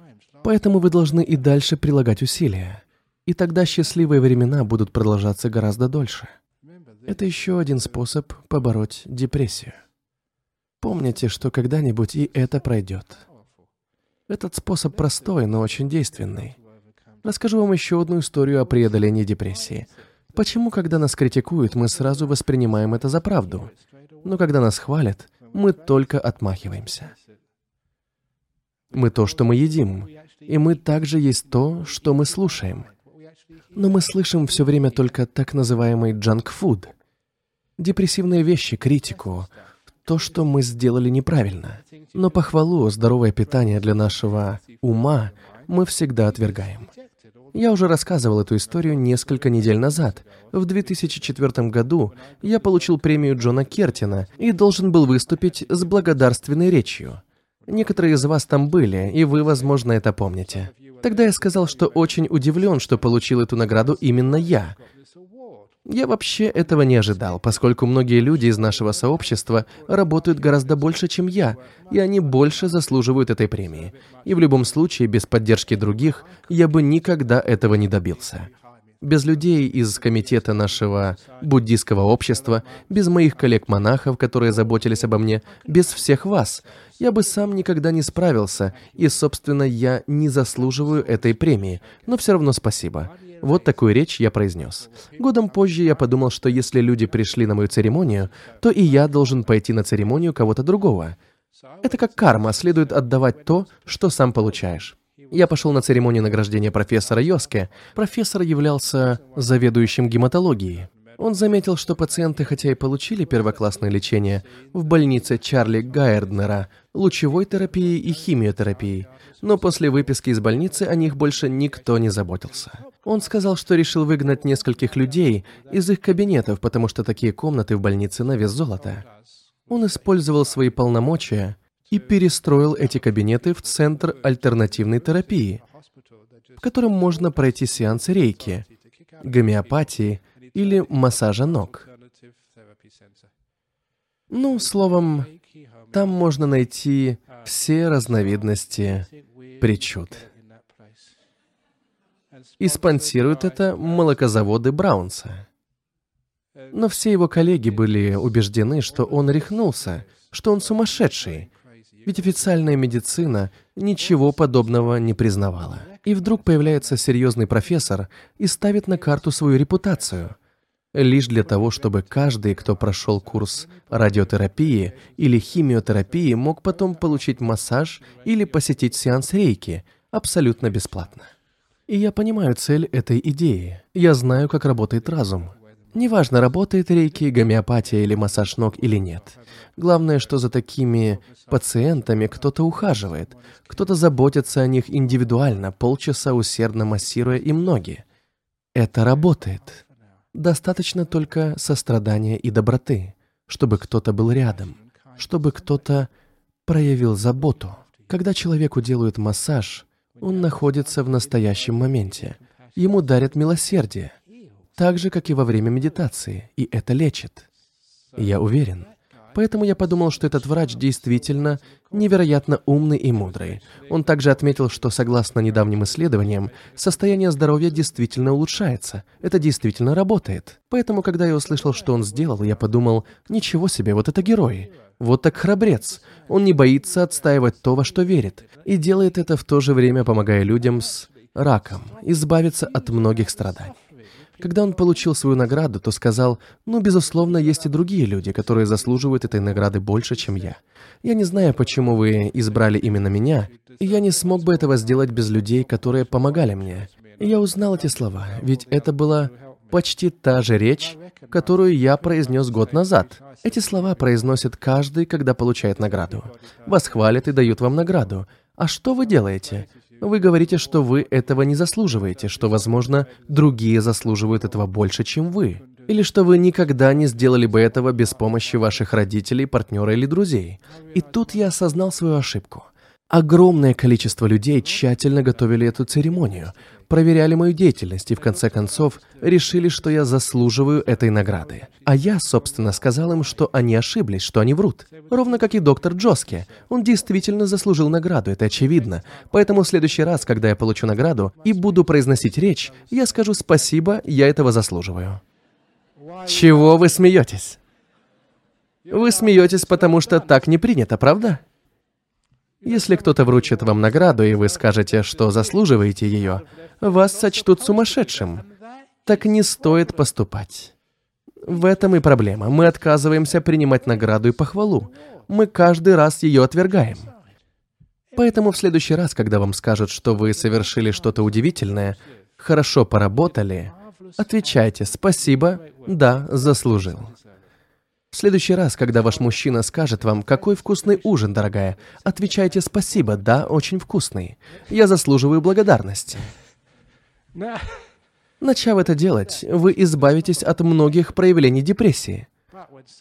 Поэтому вы должны и дальше прилагать усилия. И тогда счастливые времена будут продолжаться гораздо дольше. Это еще один способ побороть депрессию. Помните, что когда-нибудь и это пройдет. Этот способ простой, но очень действенный. Расскажу вам еще одну историю о преодолении депрессии. Почему, когда нас критикуют, мы сразу воспринимаем это за правду, но когда нас хвалят, мы только отмахиваемся. Мы то, что мы едим, и мы также есть то, что мы слушаем. Но мы слышим все время только так называемый джанк-фуд. Депрессивные вещи, критику, то, что мы сделали неправильно. Но похвалу, здоровое питание для нашего ума мы всегда отвергаем. Я уже рассказывал эту историю несколько недель назад. В 2004 году я получил премию Джона Кертина и должен был выступить с благодарственной речью. Некоторые из вас там были, и вы, возможно, это помните. Тогда я сказал, что очень удивлен, что получил эту награду именно я. Я вообще этого не ожидал, поскольку многие люди из нашего сообщества работают гораздо больше, чем я, и они больше заслуживают этой премии. И в любом случае, без поддержки других, я бы никогда этого не добился. Без людей из комитета нашего буддийского общества, без моих коллег-монахов, которые заботились обо мне, без всех вас, я бы сам никогда не справился, и, собственно, я не заслуживаю этой премии, но все равно спасибо. Вот такую речь я произнес. Годом позже я подумал, что если люди пришли на мою церемонию, то и я должен пойти на церемонию кого-то другого. Это как карма, следует отдавать то, что сам получаешь. Я пошел на церемонию награждения профессора Йоске. Профессор являлся заведующим гематологией. Он заметил, что пациенты, хотя и получили первоклассное лечение в больнице Чарли Гайерднера, лучевой терапией и химиотерапией, но после выписки из больницы о них больше никто не заботился. Он сказал, что решил выгнать нескольких людей из их кабинетов, потому что такие комнаты в больнице на вес золота. Он использовал свои полномочия и перестроил эти кабинеты в центр альтернативной терапии. в котором можно пройти сеанс рейки, гомеопатии или массажа ног. Ну, словом, там можно найти все разновидности причуд. И спонсируют это молокозаводы Браунса. Но все его коллеги были убеждены, что он рехнулся, что он сумасшедший, ведь официальная медицина ничего подобного не признавала. И вдруг появляется серьезный профессор и ставит на карту свою репутацию. Лишь для того, чтобы каждый, кто прошел курс радиотерапии или химиотерапии, мог потом получить массаж или посетить сеанс рейки абсолютно бесплатно. И я понимаю цель этой идеи. Я знаю, как работает разум. Неважно, работает рейки, гомеопатия или массаж ног или нет. Главное, что за такими пациентами кто-то ухаживает, кто-то заботится о них индивидуально, полчаса усердно массируя им ноги. Это работает. Достаточно только сострадания и доброты, чтобы кто-то был рядом, чтобы кто-то проявил заботу. Когда человеку делают массаж, он находится в настоящем моменте. Ему дарят милосердие, так же, как и во время медитации, и это лечит. Я уверен. Поэтому я подумал, что этот врач действительно невероятно умный и мудрый. Он также отметил, что согласно недавним исследованиям, состояние здоровья действительно улучшается. Это действительно работает. Поэтому, когда я услышал, что он сделал, я подумал, ничего себе, вот это герой. Вот так храбрец. Он не боится отстаивать то, во что верит. И делает это в то же время, помогая людям с раком избавиться от многих страданий. Когда он получил свою награду, то сказал, ну, безусловно, есть и другие люди, которые заслуживают этой награды больше, чем я. Я не знаю, почему вы избрали именно меня, и я не смог бы этого сделать без людей, которые помогали мне. И я узнал эти слова, ведь это была почти та же речь, которую я произнес год назад. Эти слова произносит каждый, когда получает награду. Вас хвалят и дают вам награду. А что вы делаете? Вы говорите, что вы этого не заслуживаете, что, возможно, другие заслуживают этого больше, чем вы. Или что вы никогда не сделали бы этого без помощи ваших родителей, партнера или друзей. И тут я осознал свою ошибку. Огромное количество людей тщательно готовили эту церемонию, проверяли мою деятельность и в конце концов решили, что я заслуживаю этой награды. А я, собственно, сказал им, что они ошиблись, что они врут. Ровно как и доктор Джоски. Он действительно заслужил награду, это очевидно. Поэтому в следующий раз, когда я получу награду и буду произносить речь, я скажу спасибо, я этого заслуживаю. Чего вы смеетесь? Вы смеетесь, потому что так не принято, правда? Если кто-то вручит вам награду, и вы скажете, что заслуживаете ее, вас сочтут сумасшедшим. Так не стоит поступать. В этом и проблема. Мы отказываемся принимать награду и похвалу. Мы каждый раз ее отвергаем. Поэтому в следующий раз, когда вам скажут, что вы совершили что-то удивительное, хорошо поработали, отвечайте «Спасибо, да, заслужил». В следующий раз, когда ваш мужчина скажет вам, какой вкусный ужин, дорогая, отвечайте «Спасибо, да, очень вкусный. Я заслуживаю благодарности». Начав это делать, вы избавитесь от многих проявлений депрессии.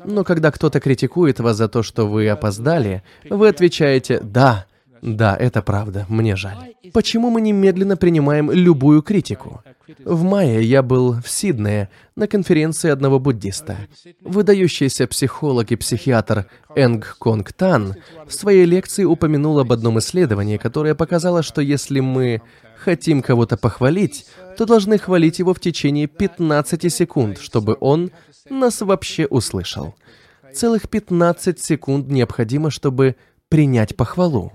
Но когда кто-то критикует вас за то, что вы опоздали, вы отвечаете «Да, да, это правда, мне жаль». Почему мы немедленно принимаем любую критику? В мае я был в Сиднее на конференции одного буддиста. Выдающийся психолог и психиатр Энг Конг Тан в своей лекции упомянул об одном исследовании, которое показало, что если мы хотим кого-то похвалить, то должны хвалить его в течение 15 секунд, чтобы он нас вообще услышал. Целых 15 секунд необходимо, чтобы принять похвалу.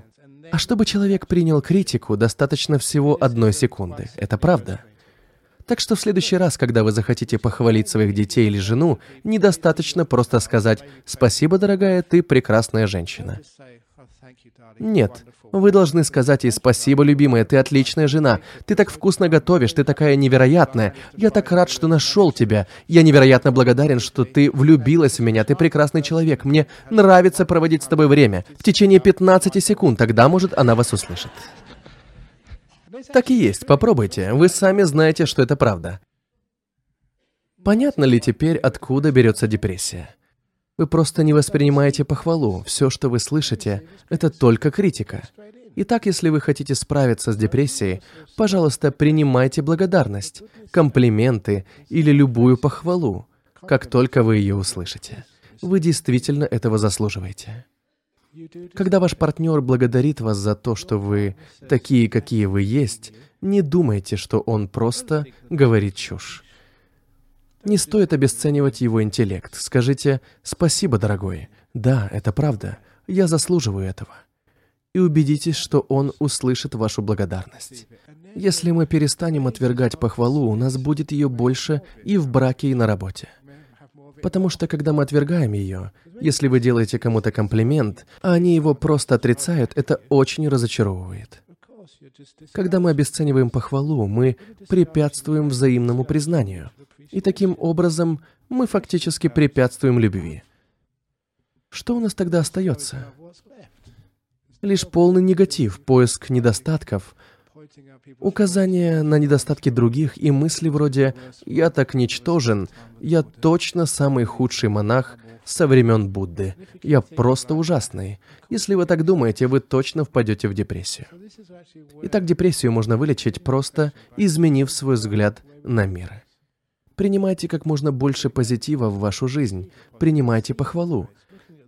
А чтобы человек принял критику, достаточно всего одной секунды. Это правда. Так что в следующий раз, когда вы захотите похвалить своих детей или жену, недостаточно просто сказать «Спасибо, дорогая, ты прекрасная женщина». Нет, вы должны сказать ей «Спасибо, любимая, ты отличная жена, ты так вкусно готовишь, ты такая невероятная, я так рад, что нашел тебя, я невероятно благодарен, что ты влюбилась в меня, ты прекрасный человек, мне нравится проводить с тобой время. В течение 15 секунд, тогда, может, она вас услышит». Так и есть, попробуйте. Вы сами знаете, что это правда. Понятно ли теперь, откуда берется депрессия? Вы просто не воспринимаете похвалу. Все, что вы слышите, это только критика. Итак, если вы хотите справиться с депрессией, пожалуйста, принимайте благодарность, комплименты или любую похвалу, как только вы ее услышите. Вы действительно этого заслуживаете. Когда ваш партнер благодарит вас за то, что вы такие, какие вы есть, не думайте, что он просто говорит чушь. Не стоит обесценивать его интеллект. Скажите «Спасибо, дорогой. Да, это правда. Я заслуживаю этого». И убедитесь, что он услышит вашу благодарность. Если мы перестанем отвергать похвалу, у нас будет ее больше и в браке, и на работе. Потому что когда мы отвергаем ее, если вы делаете кому-то комплимент, а они его просто отрицают, это очень разочаровывает. Когда мы обесцениваем похвалу, мы препятствуем взаимному признанию. И таким образом мы фактически препятствуем любви. Что у нас тогда остается? Лишь полный негатив, поиск недостатков, указание на недостатки других и мысли вроде «я так ничтожен», «я точно самый худший монах», со времен Будды. Я просто ужасный. Если вы так думаете, вы точно впадете в депрессию. Итак, депрессию можно вылечить, просто изменив свой взгляд на мир. Принимайте как можно больше позитива в вашу жизнь. Принимайте похвалу.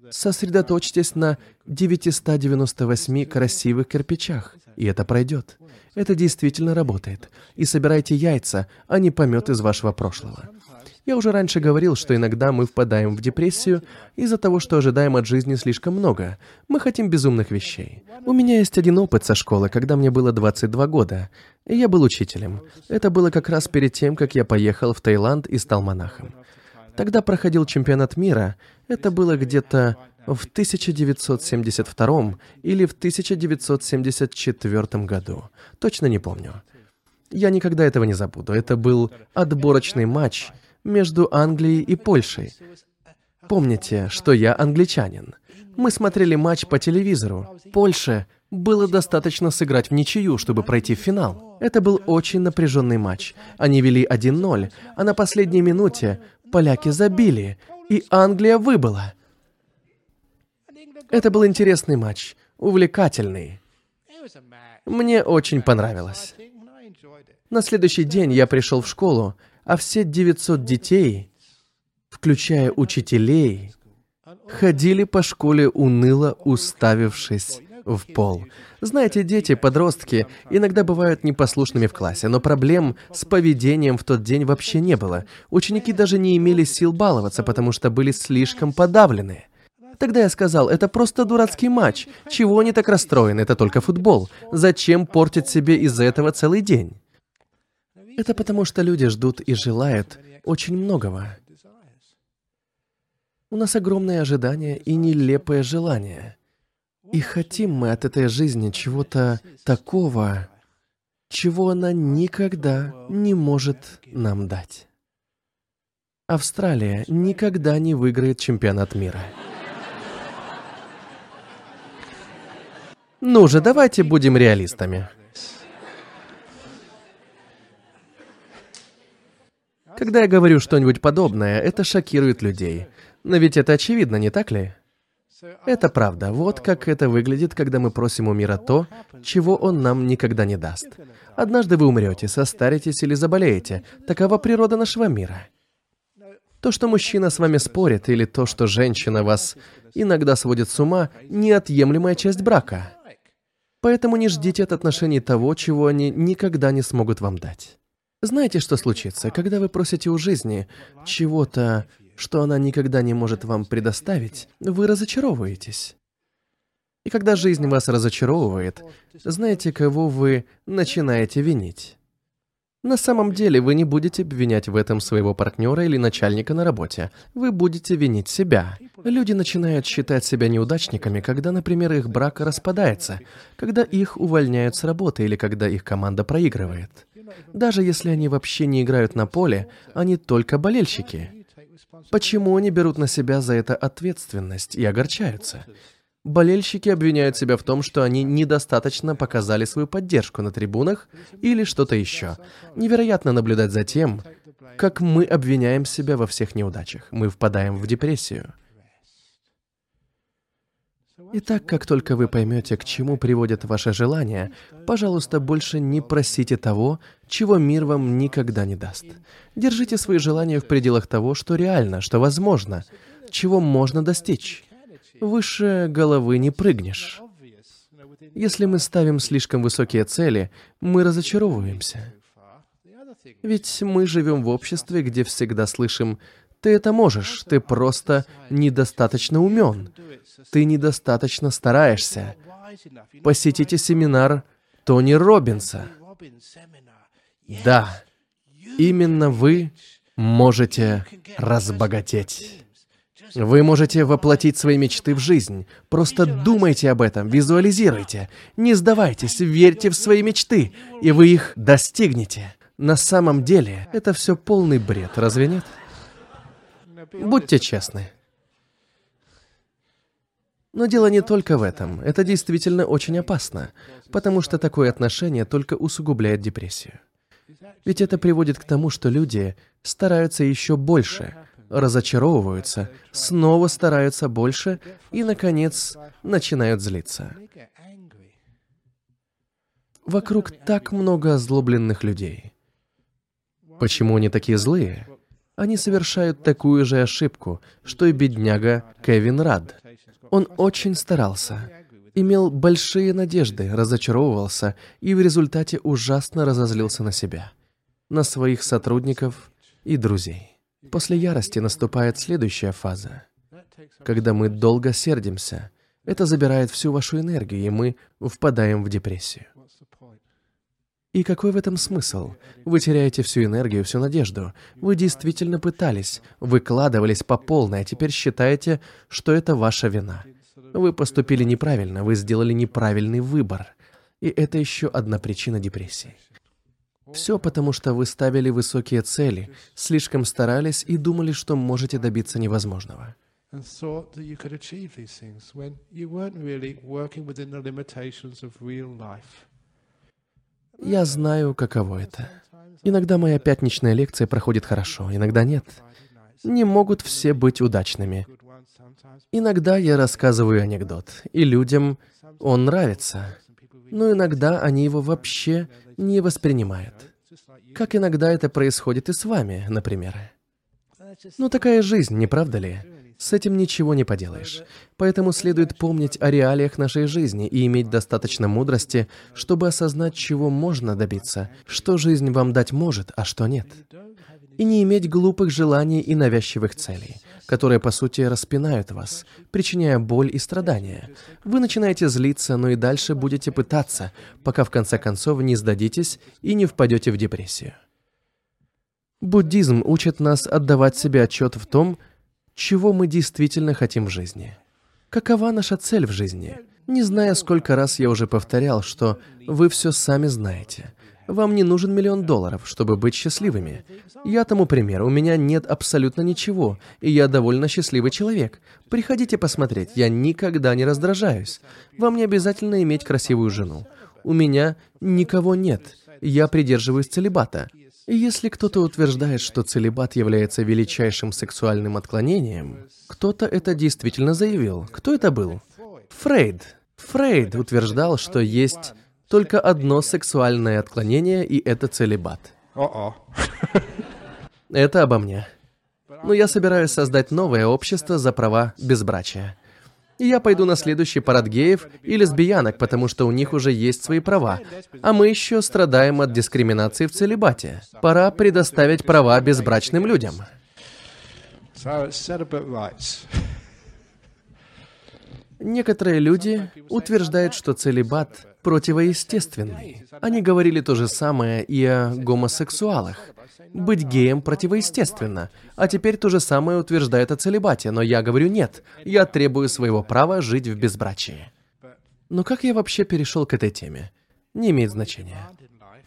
Сосредоточьтесь на 998 красивых кирпичах, и это пройдет. Это действительно работает. И собирайте яйца, а не помет из вашего прошлого. Я уже раньше говорил, что иногда мы впадаем в депрессию из-за того, что ожидаем от жизни слишком много. Мы хотим безумных вещей. У меня есть один опыт со школы, когда мне было 22 года. И я был учителем. Это было как раз перед тем, как я поехал в Таиланд и стал монахом. Тогда проходил чемпионат мира. Это было где-то в 1972 или в 1974 году. Точно не помню. Я никогда этого не забуду. Это был отборочный матч – между Англией и Польшей. Помните, что я англичанин. Мы смотрели матч по телевизору. Польше было достаточно сыграть в ничью, чтобы пройти в финал. Это был очень напряженный матч. Они вели 1-0, а на последней минуте поляки забили, и Англия выбыла. Это был интересный матч, увлекательный. Мне очень понравилось. На следующий день я пришел в школу, а все 900 детей, включая учителей, ходили по школе уныло уставившись в пол. Знаете, дети, подростки иногда бывают непослушными в классе, но проблем с поведением в тот день вообще не было. Ученики даже не имели сил баловаться, потому что были слишком подавлены. Тогда я сказал, это просто дурацкий матч. Чего они так расстроены? Это только футбол. Зачем портить себе из-за этого целый день? Это потому, что люди ждут и желают очень многого. У нас огромные ожидания и нелепое желание. И хотим мы от этой жизни чего-то такого, чего она никогда не может нам дать. Австралия никогда не выиграет чемпионат мира. Ну же, давайте будем реалистами. Когда я говорю что-нибудь подобное, это шокирует людей. Но ведь это очевидно, не так ли? Это правда. Вот как это выглядит, когда мы просим у мира то, чего он нам никогда не даст. Однажды вы умрете, состаритесь или заболеете. Такова природа нашего мира. То, что мужчина с вами спорит, или то, что женщина вас иногда сводит с ума, неотъемлемая часть брака. Поэтому не ждите от отношений того, чего они никогда не смогут вам дать. Знаете, что случится, когда вы просите у жизни чего-то, что она никогда не может вам предоставить, вы разочаровываетесь. И когда жизнь вас разочаровывает, знаете, кого вы начинаете винить? На самом деле вы не будете обвинять в этом своего партнера или начальника на работе. Вы будете винить себя. Люди начинают считать себя неудачниками, когда, например, их брак распадается, когда их увольняют с работы или когда их команда проигрывает. Даже если они вообще не играют на поле, они только болельщики. Почему они берут на себя за это ответственность и огорчаются? Болельщики обвиняют себя в том, что они недостаточно показали свою поддержку на трибунах или что-то еще. Невероятно наблюдать за тем, как мы обвиняем себя во всех неудачах. Мы впадаем в депрессию. Итак, как только вы поймете, к чему приводят ваши желания, пожалуйста, больше не просите того, чего мир вам никогда не даст. Держите свои желания в пределах того, что реально, что возможно, чего можно достичь. Выше головы не прыгнешь. Если мы ставим слишком высокие цели, мы разочаровываемся. Ведь мы живем в обществе, где всегда слышим «ты это можешь, ты просто недостаточно умен, ты недостаточно стараешься». Посетите семинар Тони Робинса. Да, именно вы можете разбогатеть. Вы можете воплотить свои мечты в жизнь. Просто думайте об этом, визуализируйте. Не сдавайтесь, верьте в свои мечты, и вы их достигнете. На самом деле, это все полный бред, разве нет? Будьте честны. Но дело не только в этом. Это действительно очень опасно, потому что такое отношение только усугубляет депрессию. Ведь это приводит к тому, что люди стараются еще больше, разочаровываются, снова стараются больше и, наконец, начинают злиться. Вокруг так много озлобленных людей. Почему они такие злые? Они совершают такую же ошибку, что и бедняга Кевин Рад. Он очень старался, имел большие надежды, разочаровывался и в результате ужасно разозлился на себя, на своих сотрудников и друзей. После ярости наступает следующая фаза. Когда мы долго сердимся, это забирает всю вашу энергию, и мы впадаем в депрессию. И какой в этом смысл? Вы теряете всю энергию, всю надежду. Вы действительно пытались, выкладывались по полной, а теперь считаете, что это ваша вина. Вы поступили неправильно, вы сделали неправильный выбор. И это еще одна причина депрессии. Все потому, что вы ставили высокие цели, слишком старались и думали, что можете добиться невозможного. Я знаю, каково это. Иногда моя пятничная лекция проходит хорошо, иногда нет. Не могут все быть удачными. Иногда я рассказываю анекдот, и людям он нравится, но иногда они его вообще не воспринимают. Как иногда это происходит и с вами, например. Ну, такая жизнь, не правда ли? С этим ничего не поделаешь. Поэтому следует помнить о реалиях нашей жизни и иметь достаточно мудрости, чтобы осознать, чего можно добиться, что жизнь вам дать может, а что нет. И не иметь глупых желаний и навязчивых целей которые, по сути, распинают вас, причиняя боль и страдания. Вы начинаете злиться, но и дальше будете пытаться, пока в конце концов не сдадитесь и не впадете в депрессию. Буддизм учит нас отдавать себе отчет в том, чего мы действительно хотим в жизни. Какова наша цель в жизни? Не зная, сколько раз я уже повторял, что вы все сами знаете. Вам не нужен миллион долларов, чтобы быть счастливыми. Я тому пример, у меня нет абсолютно ничего, и я довольно счастливый человек. Приходите посмотреть, я никогда не раздражаюсь. Вам не обязательно иметь красивую жену. У меня никого нет, я придерживаюсь целебата. Если кто-то утверждает, что целебат является величайшим сексуальным отклонением, кто-то это действительно заявил. Кто это был? Фрейд. Фрейд утверждал, что есть только одно сексуальное отклонение, и это целебат. Это обо мне. Но я собираюсь создать новое общество за права безбрачия. И я пойду на следующий парад геев и лесбиянок, потому что у них уже есть свои права. А мы еще страдаем от дискриминации в целебате. Пора предоставить права безбрачным людям. Некоторые люди утверждают, что целебат противоестественный. Они говорили то же самое и о гомосексуалах. Быть геем противоестественно. А теперь то же самое утверждают о целебате, но я говорю нет. Я требую своего права жить в безбрачии. Но как я вообще перешел к этой теме? Не имеет значения.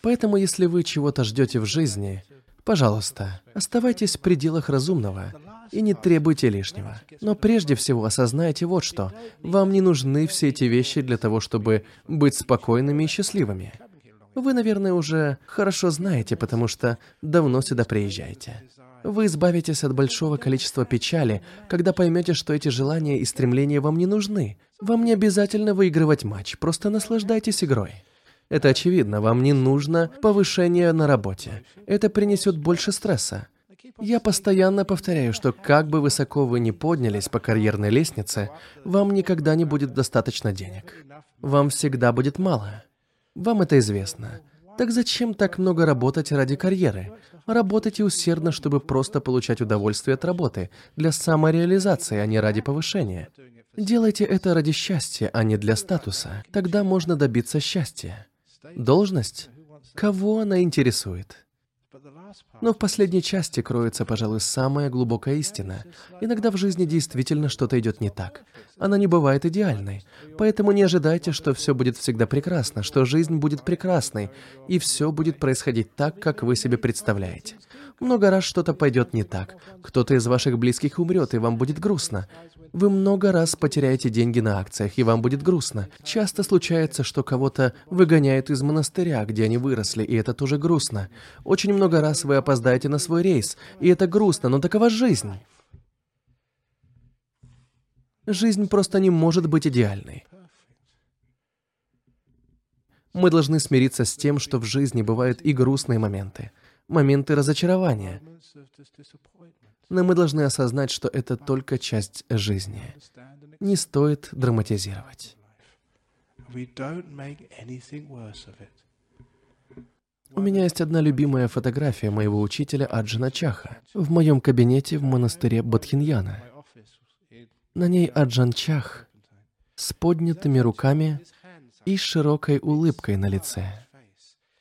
Поэтому, если вы чего-то ждете в жизни, пожалуйста, оставайтесь в пределах разумного и не требуйте лишнего. Но прежде всего осознайте вот что. Вам не нужны все эти вещи для того, чтобы быть спокойными и счастливыми. Вы, наверное, уже хорошо знаете, потому что давно сюда приезжаете. Вы избавитесь от большого количества печали, когда поймете, что эти желания и стремления вам не нужны. Вам не обязательно выигрывать матч, просто наслаждайтесь игрой. Это очевидно, вам не нужно повышение на работе. Это принесет больше стресса. Я постоянно повторяю, что как бы высоко вы ни поднялись по карьерной лестнице, вам никогда не будет достаточно денег. Вам всегда будет мало. Вам это известно. Так зачем так много работать ради карьеры? Работайте усердно, чтобы просто получать удовольствие от работы, для самореализации, а не ради повышения. Делайте это ради счастья, а не для статуса. Тогда можно добиться счастья. Должность? Кого она интересует? Но в последней части кроется, пожалуй, самая глубокая истина. Иногда в жизни действительно что-то идет не так. Она не бывает идеальной. Поэтому не ожидайте, что все будет всегда прекрасно, что жизнь будет прекрасной, и все будет происходить так, как вы себе представляете. Много раз что-то пойдет не так. Кто-то из ваших близких умрет, и вам будет грустно. Вы много раз потеряете деньги на акциях, и вам будет грустно. Часто случается, что кого-то выгоняют из монастыря, где они выросли, и это тоже грустно. Очень много раз вы опоздаете на свой рейс, и это грустно, но такова жизнь. Жизнь просто не может быть идеальной. Мы должны смириться с тем, что в жизни бывают и грустные моменты моменты разочарования. Но мы должны осознать, что это только часть жизни. Не стоит драматизировать. У меня есть одна любимая фотография моего учителя Аджана Чаха в моем кабинете в монастыре Бадхиньяна. На ней Аджан Чах с поднятыми руками и широкой улыбкой на лице.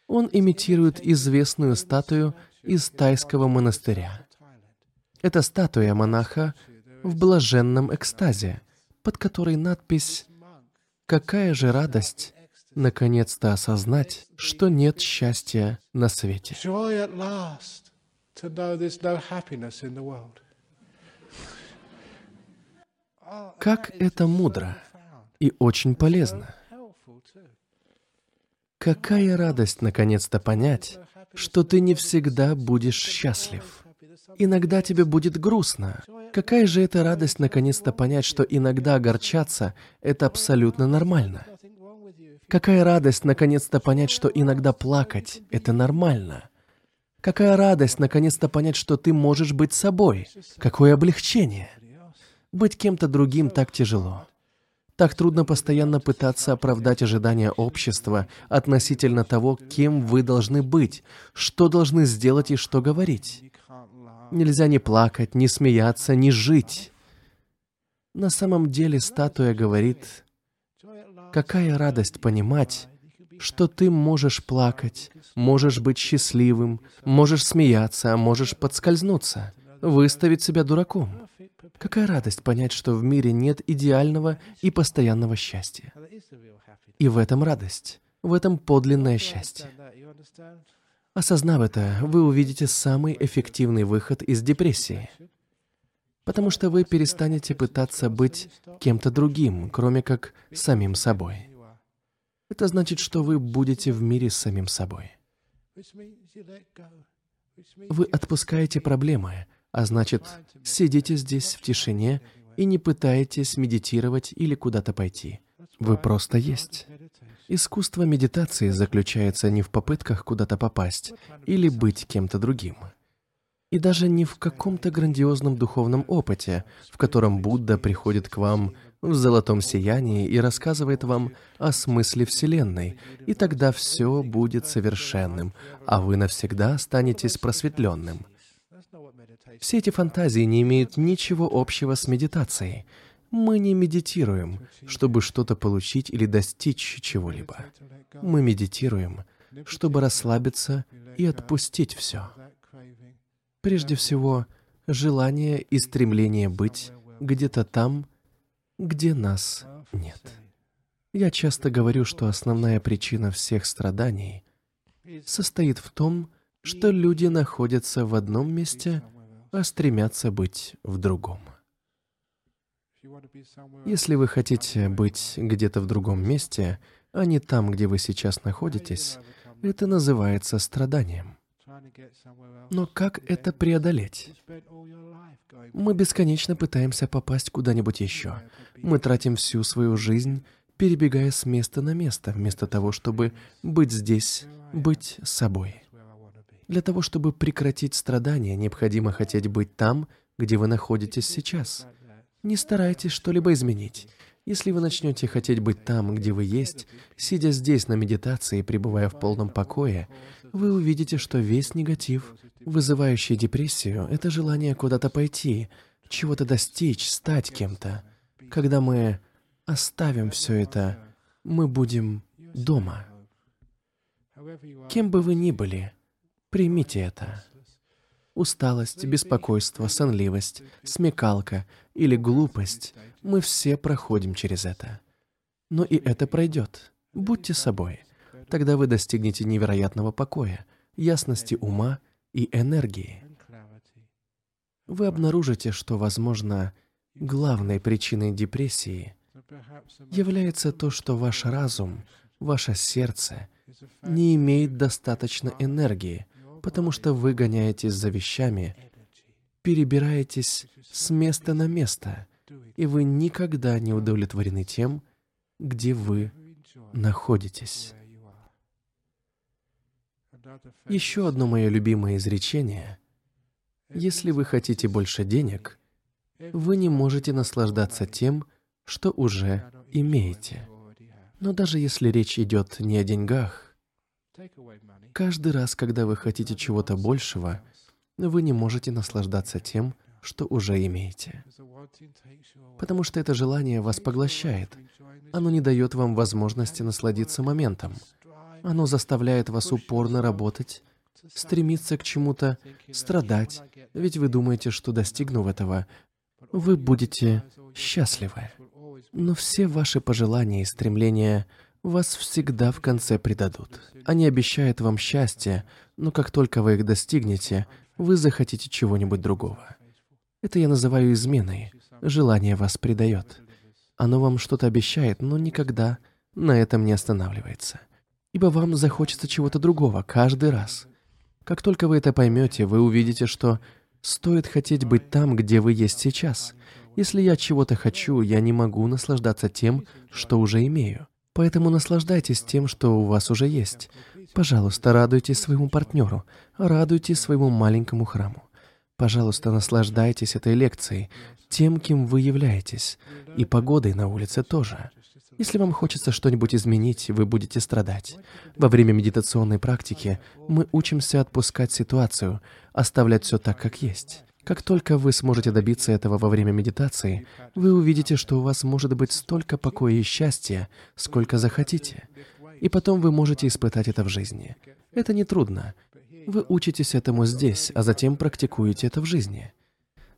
Он имитирует известную статую из тайского монастыря. Это статуя монаха в блаженном экстазе, под которой надпись «Какая же радость наконец-то осознать, что нет счастья на свете». Как это мудро и очень полезно. Какая радость наконец-то понять, что ты не всегда будешь счастлив. Иногда тебе будет грустно. Какая же это радость наконец-то понять, что иногда огорчаться — это абсолютно нормально. Какая радость наконец-то понять, что иногда плакать — это нормально. Какая радость наконец-то понять, что ты можешь быть собой. Какое облегчение. Быть кем-то другим так тяжело. Так трудно постоянно пытаться оправдать ожидания общества относительно того, кем вы должны быть, что должны сделать и что говорить. Нельзя не плакать, не смеяться, не жить. На самом деле статуя говорит, какая радость понимать, что ты можешь плакать, можешь быть счастливым, можешь смеяться, а можешь подскользнуться, выставить себя дураком. Какая радость понять, что в мире нет идеального и постоянного счастья. И в этом радость, в этом подлинное счастье. Осознав это, вы увидите самый эффективный выход из депрессии. Потому что вы перестанете пытаться быть кем-то другим, кроме как самим собой. Это значит, что вы будете в мире с самим собой. Вы отпускаете проблемы, а значит, сидите здесь в тишине и не пытаетесь медитировать или куда-то пойти. Вы просто есть. Искусство медитации заключается не в попытках куда-то попасть или быть кем-то другим. И даже не в каком-то грандиозном духовном опыте, в котором Будда приходит к вам в золотом сиянии и рассказывает вам о смысле Вселенной, и тогда все будет совершенным, а вы навсегда останетесь просветленным — все эти фантазии не имеют ничего общего с медитацией. Мы не медитируем, чтобы что-то получить или достичь чего-либо. Мы медитируем, чтобы расслабиться и отпустить все. Прежде всего, желание и стремление быть где-то там, где нас нет. Я часто говорю, что основная причина всех страданий состоит в том, что люди находятся в одном месте, а стремятся быть в другом. Если вы хотите быть где-то в другом месте, а не там, где вы сейчас находитесь, это называется страданием. Но как это преодолеть? Мы бесконечно пытаемся попасть куда-нибудь еще. Мы тратим всю свою жизнь, перебегая с места на место, вместо того, чтобы быть здесь, быть собой. Для того, чтобы прекратить страдания, необходимо хотеть быть там, где вы находитесь сейчас. Не старайтесь что-либо изменить. Если вы начнете хотеть быть там, где вы есть, сидя здесь на медитации, пребывая в полном покое, вы увидите, что весь негатив, вызывающий депрессию, это желание куда-то пойти, чего-то достичь, стать кем-то. Когда мы оставим все это, мы будем дома. Кем бы вы ни были, примите это. Усталость, беспокойство, сонливость, смекалка или глупость — мы все проходим через это. Но и это пройдет. Будьте собой. Тогда вы достигнете невероятного покоя, ясности ума и энергии. Вы обнаружите, что, возможно, главной причиной депрессии является то, что ваш разум, ваше сердце не имеет достаточно энергии, потому что вы гоняетесь за вещами, перебираетесь с места на место, и вы никогда не удовлетворены тем, где вы находитесь. Еще одно мое любимое изречение. Если вы хотите больше денег, вы не можете наслаждаться тем, что уже имеете. Но даже если речь идет не о деньгах, каждый раз, когда вы хотите чего-то большего, вы не можете наслаждаться тем, что уже имеете. Потому что это желание вас поглощает. Оно не дает вам возможности насладиться моментом. Оно заставляет вас упорно работать, стремиться к чему-то, страдать, ведь вы думаете, что достигнув этого, вы будете счастливы. Но все ваши пожелания и стремления вас всегда в конце предадут. Они обещают вам счастье, но как только вы их достигнете, вы захотите чего-нибудь другого. Это я называю изменой. Желание вас предает. Оно вам что-то обещает, но никогда на этом не останавливается. Ибо вам захочется чего-то другого каждый раз. Как только вы это поймете, вы увидите, что стоит хотеть быть там, где вы есть сейчас. Если я чего-то хочу, я не могу наслаждаться тем, что уже имею. Поэтому наслаждайтесь тем, что у вас уже есть. Пожалуйста, радуйтесь своему партнеру, радуйтесь своему маленькому храму. Пожалуйста, наслаждайтесь этой лекцией, тем, кем вы являетесь, и погодой на улице тоже. Если вам хочется что-нибудь изменить, вы будете страдать. Во время медитационной практики мы учимся отпускать ситуацию, оставлять все так, как есть. Как только вы сможете добиться этого во время медитации, вы увидите, что у вас может быть столько покоя и счастья, сколько захотите. И потом вы можете испытать это в жизни. Это не трудно. Вы учитесь этому здесь, а затем практикуете это в жизни.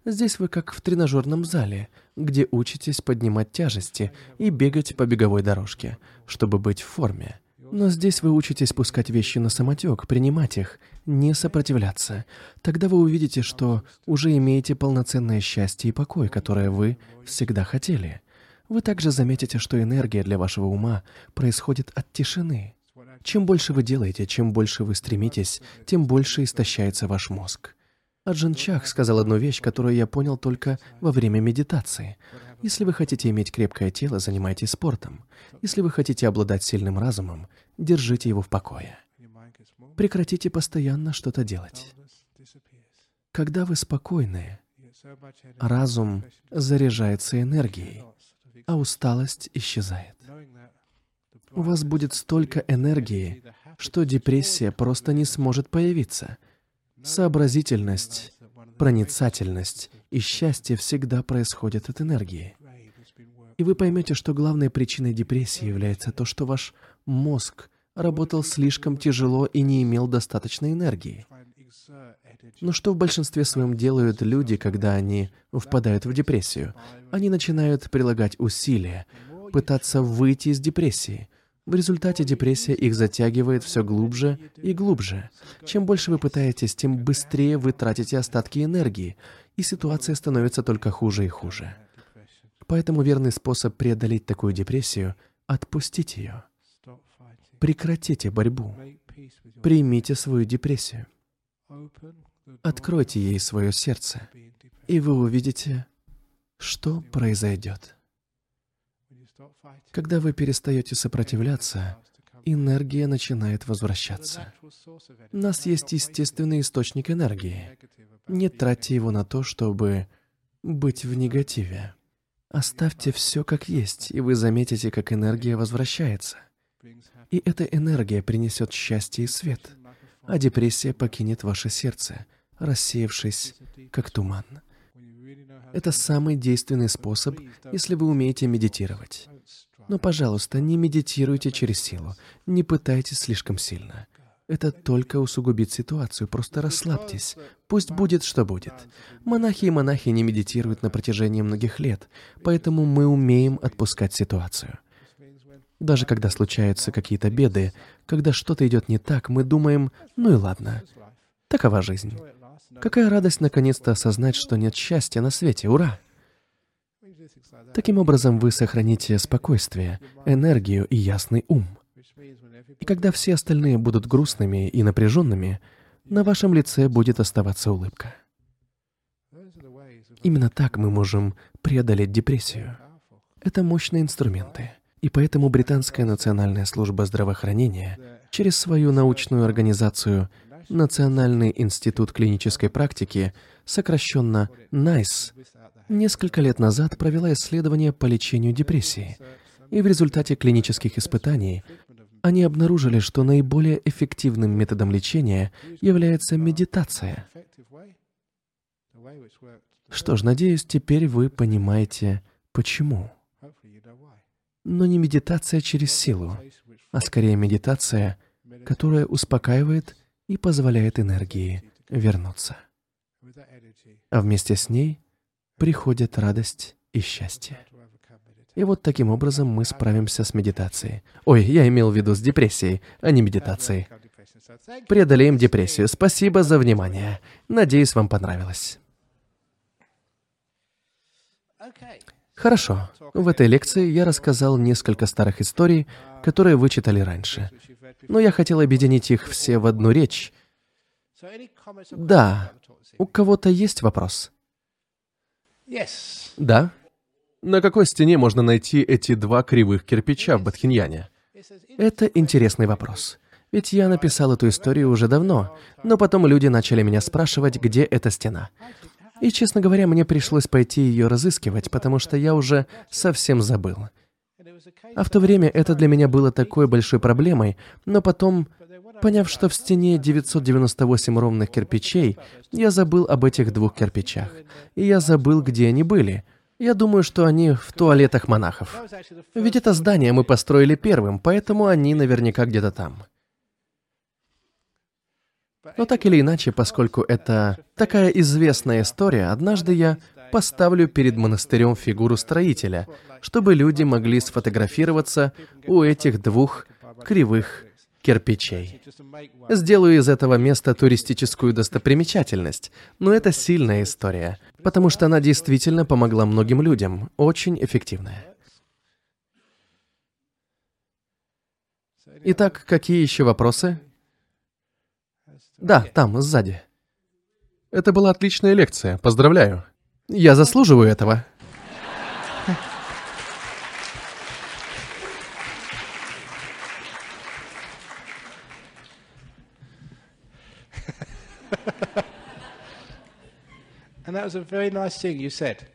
Здесь вы как в тренажерном зале, где учитесь поднимать тяжести и бегать по беговой дорожке, чтобы быть в форме. Но здесь вы учитесь пускать вещи на самотек, принимать их, не сопротивляться. Тогда вы увидите, что уже имеете полноценное счастье и покой, которое вы всегда хотели. Вы также заметите, что энергия для вашего ума происходит от тишины. Чем больше вы делаете, чем больше вы стремитесь, тем больше истощается ваш мозг. Аджин Чах сказал одну вещь, которую я понял только во время медитации. Если вы хотите иметь крепкое тело, занимайтесь спортом. Если вы хотите обладать сильным разумом, держите его в покое. Прекратите постоянно что-то делать. Когда вы спокойны, разум заряжается энергией, а усталость исчезает. У вас будет столько энергии, что депрессия просто не сможет появиться. Сообразительность, проницательность и счастье всегда происходят от энергии. И вы поймете, что главной причиной депрессии является то, что ваш мозг работал слишком тяжело и не имел достаточной энергии. Но что в большинстве своем делают люди, когда они впадают в депрессию? Они начинают прилагать усилия, пытаться выйти из депрессии – в результате депрессия их затягивает все глубже и глубже. Чем больше вы пытаетесь, тем быстрее вы тратите остатки энергии, и ситуация становится только хуже и хуже. Поэтому верный способ преодолеть такую депрессию — отпустить ее. Прекратите борьбу. Примите свою депрессию. Откройте ей свое сердце, и вы увидите, что произойдет. Когда вы перестаете сопротивляться, энергия начинает возвращаться. У нас есть естественный источник энергии. Не тратьте его на то, чтобы быть в негативе. Оставьте все как есть, и вы заметите, как энергия возвращается. И эта энергия принесет счастье и свет, а депрессия покинет ваше сердце, рассеявшись, как туман. Это самый действенный способ, если вы умеете медитировать. Но, пожалуйста, не медитируйте через силу, не пытайтесь слишком сильно. Это только усугубит ситуацию, просто расслабьтесь. Пусть будет, что будет. Монахи и монахи не медитируют на протяжении многих лет, поэтому мы умеем отпускать ситуацию. Даже когда случаются какие-то беды, когда что-то идет не так, мы думаем, ну и ладно, такова жизнь. Какая радость наконец-то осознать, что нет счастья на свете, ура! Таким образом, вы сохраните спокойствие, энергию и ясный ум. И когда все остальные будут грустными и напряженными, на вашем лице будет оставаться улыбка. Именно так мы можем преодолеть депрессию. Это мощные инструменты. И поэтому Британская национальная служба здравоохранения через свою научную организацию Национальный институт клинической практики, сокращенно NICE, несколько лет назад провела исследование по лечению депрессии. И в результате клинических испытаний они обнаружили, что наиболее эффективным методом лечения является медитация. Что ж, надеюсь, теперь вы понимаете, почему. Но не медитация через силу, а скорее медитация, которая успокаивает и позволяет энергии вернуться. А вместе с ней приходит радость и счастье. И вот таким образом мы справимся с медитацией. Ой, я имел в виду с депрессией, а не медитацией. Преодолеем депрессию. Спасибо за внимание. Надеюсь, вам понравилось. Хорошо. В этой лекции я рассказал несколько старых историй, которые вы читали раньше но я хотел объединить их все в одну речь. Да. У кого-то есть вопрос? Да. На какой стене можно найти эти два кривых кирпича в Бадхиньяне? Это интересный вопрос. Ведь я написал эту историю уже давно, но потом люди начали меня спрашивать, где эта стена. И, честно говоря, мне пришлось пойти ее разыскивать, потому что я уже совсем забыл. А в то время это для меня было такой большой проблемой, но потом, поняв, что в стене 998 ровных кирпичей, я забыл об этих двух кирпичах. И я забыл, где они были. Я думаю, что они в туалетах монахов. Ведь это здание мы построили первым, поэтому они наверняка где-то там. Но так или иначе, поскольку это такая известная история, однажды я поставлю перед монастырем фигуру строителя, чтобы люди могли сфотографироваться у этих двух кривых кирпичей. Сделаю из этого места туристическую достопримечательность, но это сильная история, потому что она действительно помогла многим людям, очень эффективная. Итак, какие еще вопросы? Да, там, сзади. Это была отличная лекция, поздравляю. Я заслуживаю этого.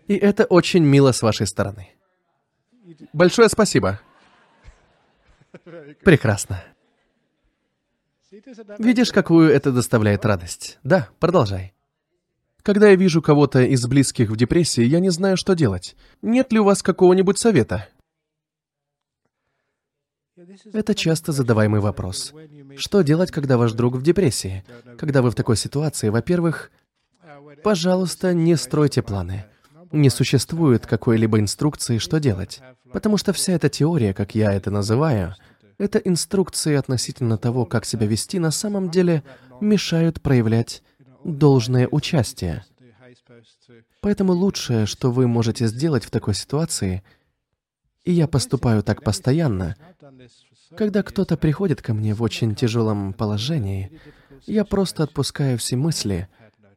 И это очень мило с вашей стороны. Большое спасибо. Прекрасно. Видишь, какую это доставляет радость? Да, продолжай. Когда я вижу кого-то из близких в депрессии, я не знаю, что делать. Нет ли у вас какого-нибудь совета? Это часто задаваемый вопрос. Что делать, когда ваш друг в депрессии? Когда вы в такой ситуации, во-первых, пожалуйста, не стройте планы. Не существует какой-либо инструкции, что делать. Потому что вся эта теория, как я это называю, это инструкции относительно того, как себя вести, на самом деле мешают проявлять должное участие. Поэтому лучшее, что вы можете сделать в такой ситуации, и я поступаю так постоянно, когда кто-то приходит ко мне в очень тяжелом положении, я просто отпускаю все мысли,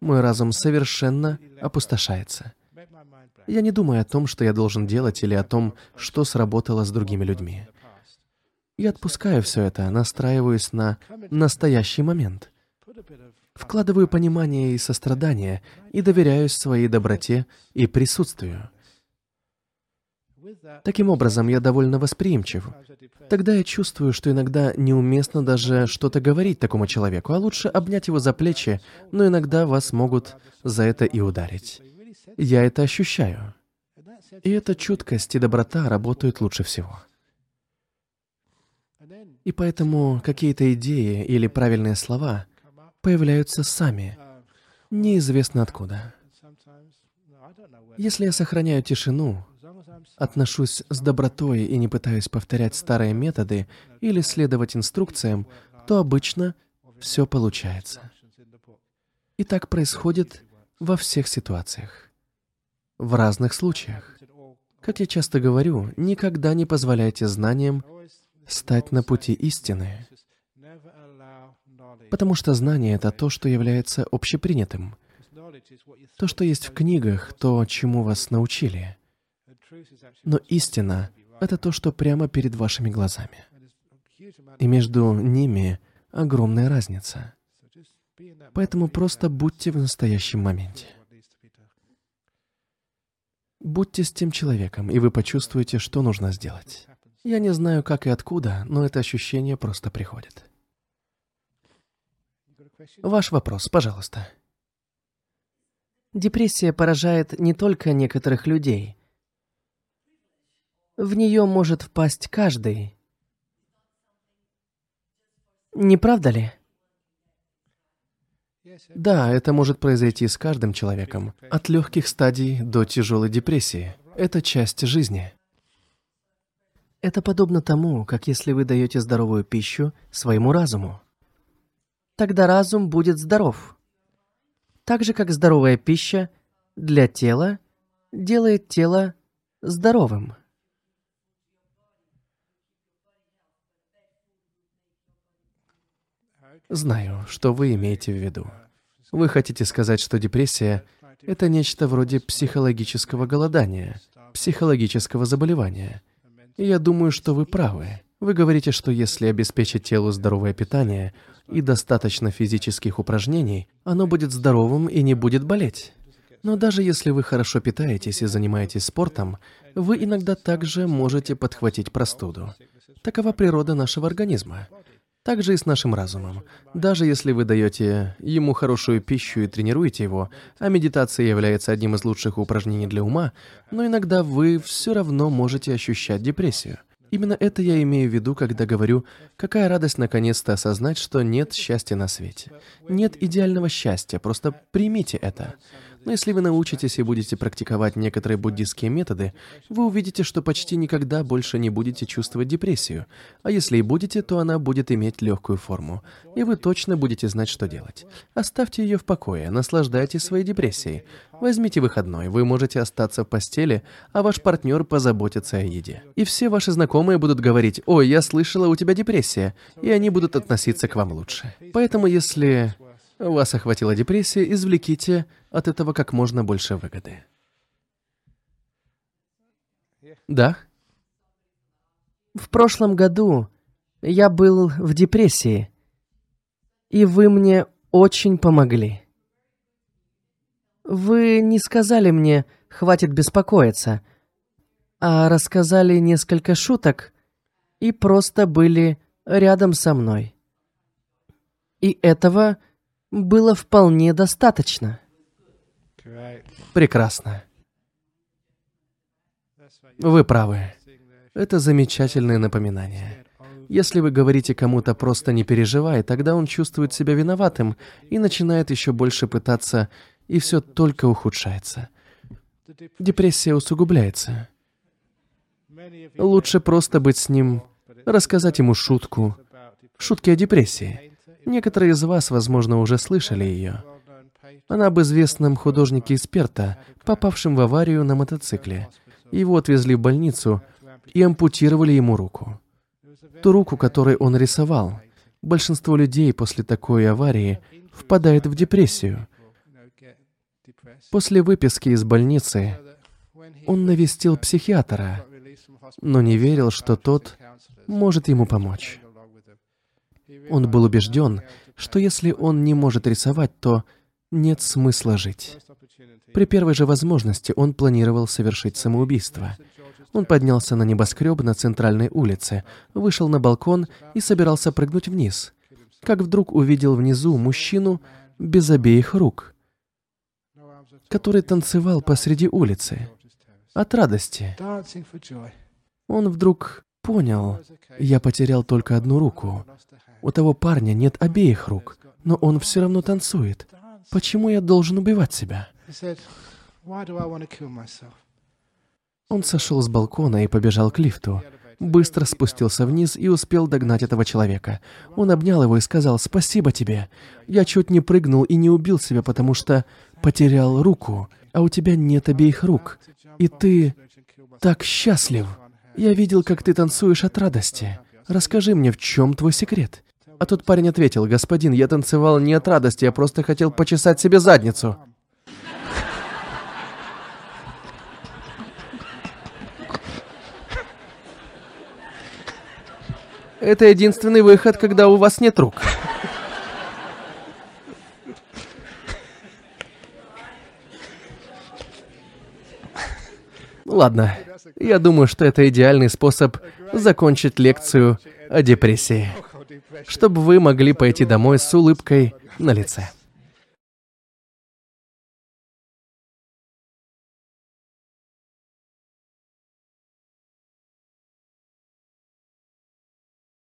мой разум совершенно опустошается. Я не думаю о том, что я должен делать, или о том, что сработало с другими людьми. Я отпускаю все это, настраиваюсь на настоящий момент. Вкладываю понимание и сострадание и доверяюсь своей доброте и присутствию. Таким образом, я довольно восприимчив. Тогда я чувствую, что иногда неуместно даже что-то говорить такому человеку, а лучше обнять его за плечи, но иногда вас могут за это и ударить. Я это ощущаю. И эта чуткость и доброта работают лучше всего. И поэтому какие-то идеи или правильные слова появляются сами, неизвестно откуда. Если я сохраняю тишину, отношусь с добротой и не пытаюсь повторять старые методы или следовать инструкциям, то обычно все получается. И так происходит во всех ситуациях, в разных случаях. Как я часто говорю, никогда не позволяйте знаниям стать на пути истины, потому что знание — это то, что является общепринятым, то, что есть в книгах, то, чему вас научили. Но истина — это то, что прямо перед вашими глазами. И между ними огромная разница. Поэтому просто будьте в настоящем моменте. Будьте с тем человеком, и вы почувствуете, что нужно сделать. Я не знаю, как и откуда, но это ощущение просто приходит. Ваш вопрос, пожалуйста. Депрессия поражает не только некоторых людей. В нее может впасть каждый. Не правда ли? Да, это может произойти с каждым человеком, от легких стадий до тяжелой депрессии. Это часть жизни. Это подобно тому, как если вы даете здоровую пищу своему разуму. Тогда разум будет здоров. Так же, как здоровая пища для тела делает тело здоровым. Знаю, что вы имеете в виду. Вы хотите сказать, что депрессия — это нечто вроде психологического голодания, психологического заболевания. Я думаю, что вы правы. Вы говорите, что если обеспечить телу здоровое питание и достаточно физических упражнений, оно будет здоровым и не будет болеть. Но даже если вы хорошо питаетесь и занимаетесь спортом, вы иногда также можете подхватить простуду. Такова природа нашего организма. Так же и с нашим разумом. Даже если вы даете ему хорошую пищу и тренируете его, а медитация является одним из лучших упражнений для ума, но иногда вы все равно можете ощущать депрессию. Именно это я имею в виду, когда говорю, какая радость наконец-то осознать, что нет счастья на свете. Нет идеального счастья, просто примите это. Но если вы научитесь и будете практиковать некоторые буддистские методы, вы увидите, что почти никогда больше не будете чувствовать депрессию. А если и будете, то она будет иметь легкую форму. И вы точно будете знать, что делать. Оставьте ее в покое, наслаждайтесь своей депрессией. Возьмите выходной, вы можете остаться в постели, а ваш партнер позаботится о еде. И все ваши знакомые будут говорить, «Ой, я слышала, у тебя депрессия», и они будут относиться к вам лучше. Поэтому если вас охватила депрессия, извлеките от этого как можно больше выгоды. Да? В прошлом году я был в депрессии, и вы мне очень помогли. Вы не сказали мне «хватит беспокоиться», а рассказали несколько шуток и просто были рядом со мной. И этого было вполне достаточно. Прекрасно. Вы правы. Это замечательное напоминание. Если вы говорите кому-то «просто не переживай», тогда он чувствует себя виноватым и начинает еще больше пытаться, и все только ухудшается. Депрессия усугубляется. Лучше просто быть с ним, рассказать ему шутку, шутки о депрессии. Некоторые из вас, возможно, уже слышали ее. Она об известном художнике-эксперта, попавшем в аварию на мотоцикле. Его отвезли в больницу и ампутировали ему руку. Ту руку, которой он рисовал. Большинство людей после такой аварии впадает в депрессию. После выписки из больницы он навестил психиатра, но не верил, что тот может ему помочь. Он был убежден, что если он не может рисовать, то нет смысла жить. При первой же возможности он планировал совершить самоубийство. Он поднялся на небоскреб на центральной улице, вышел на балкон и собирался прыгнуть вниз, как вдруг увидел внизу мужчину без обеих рук, который танцевал посреди улицы от радости. Он вдруг понял, я потерял только одну руку. У того парня нет обеих рук, но он все равно танцует. Почему я должен убивать себя? Он сошел с балкона и побежал к лифту. Быстро спустился вниз и успел догнать этого человека. Он обнял его и сказал «Спасибо тебе. Я чуть не прыгнул и не убил себя, потому что потерял руку, а у тебя нет обеих рук. И ты так счастлив. Я видел, как ты танцуешь от радости. Расскажи мне, в чем твой секрет?» А тот парень ответил, «Господин, я танцевал не от радости, я просто хотел почесать себе задницу». Это единственный выход, когда у вас нет рук. Ладно, я думаю, что это идеальный способ закончить лекцию о депрессии, чтобы вы могли пойти домой с улыбкой на лице.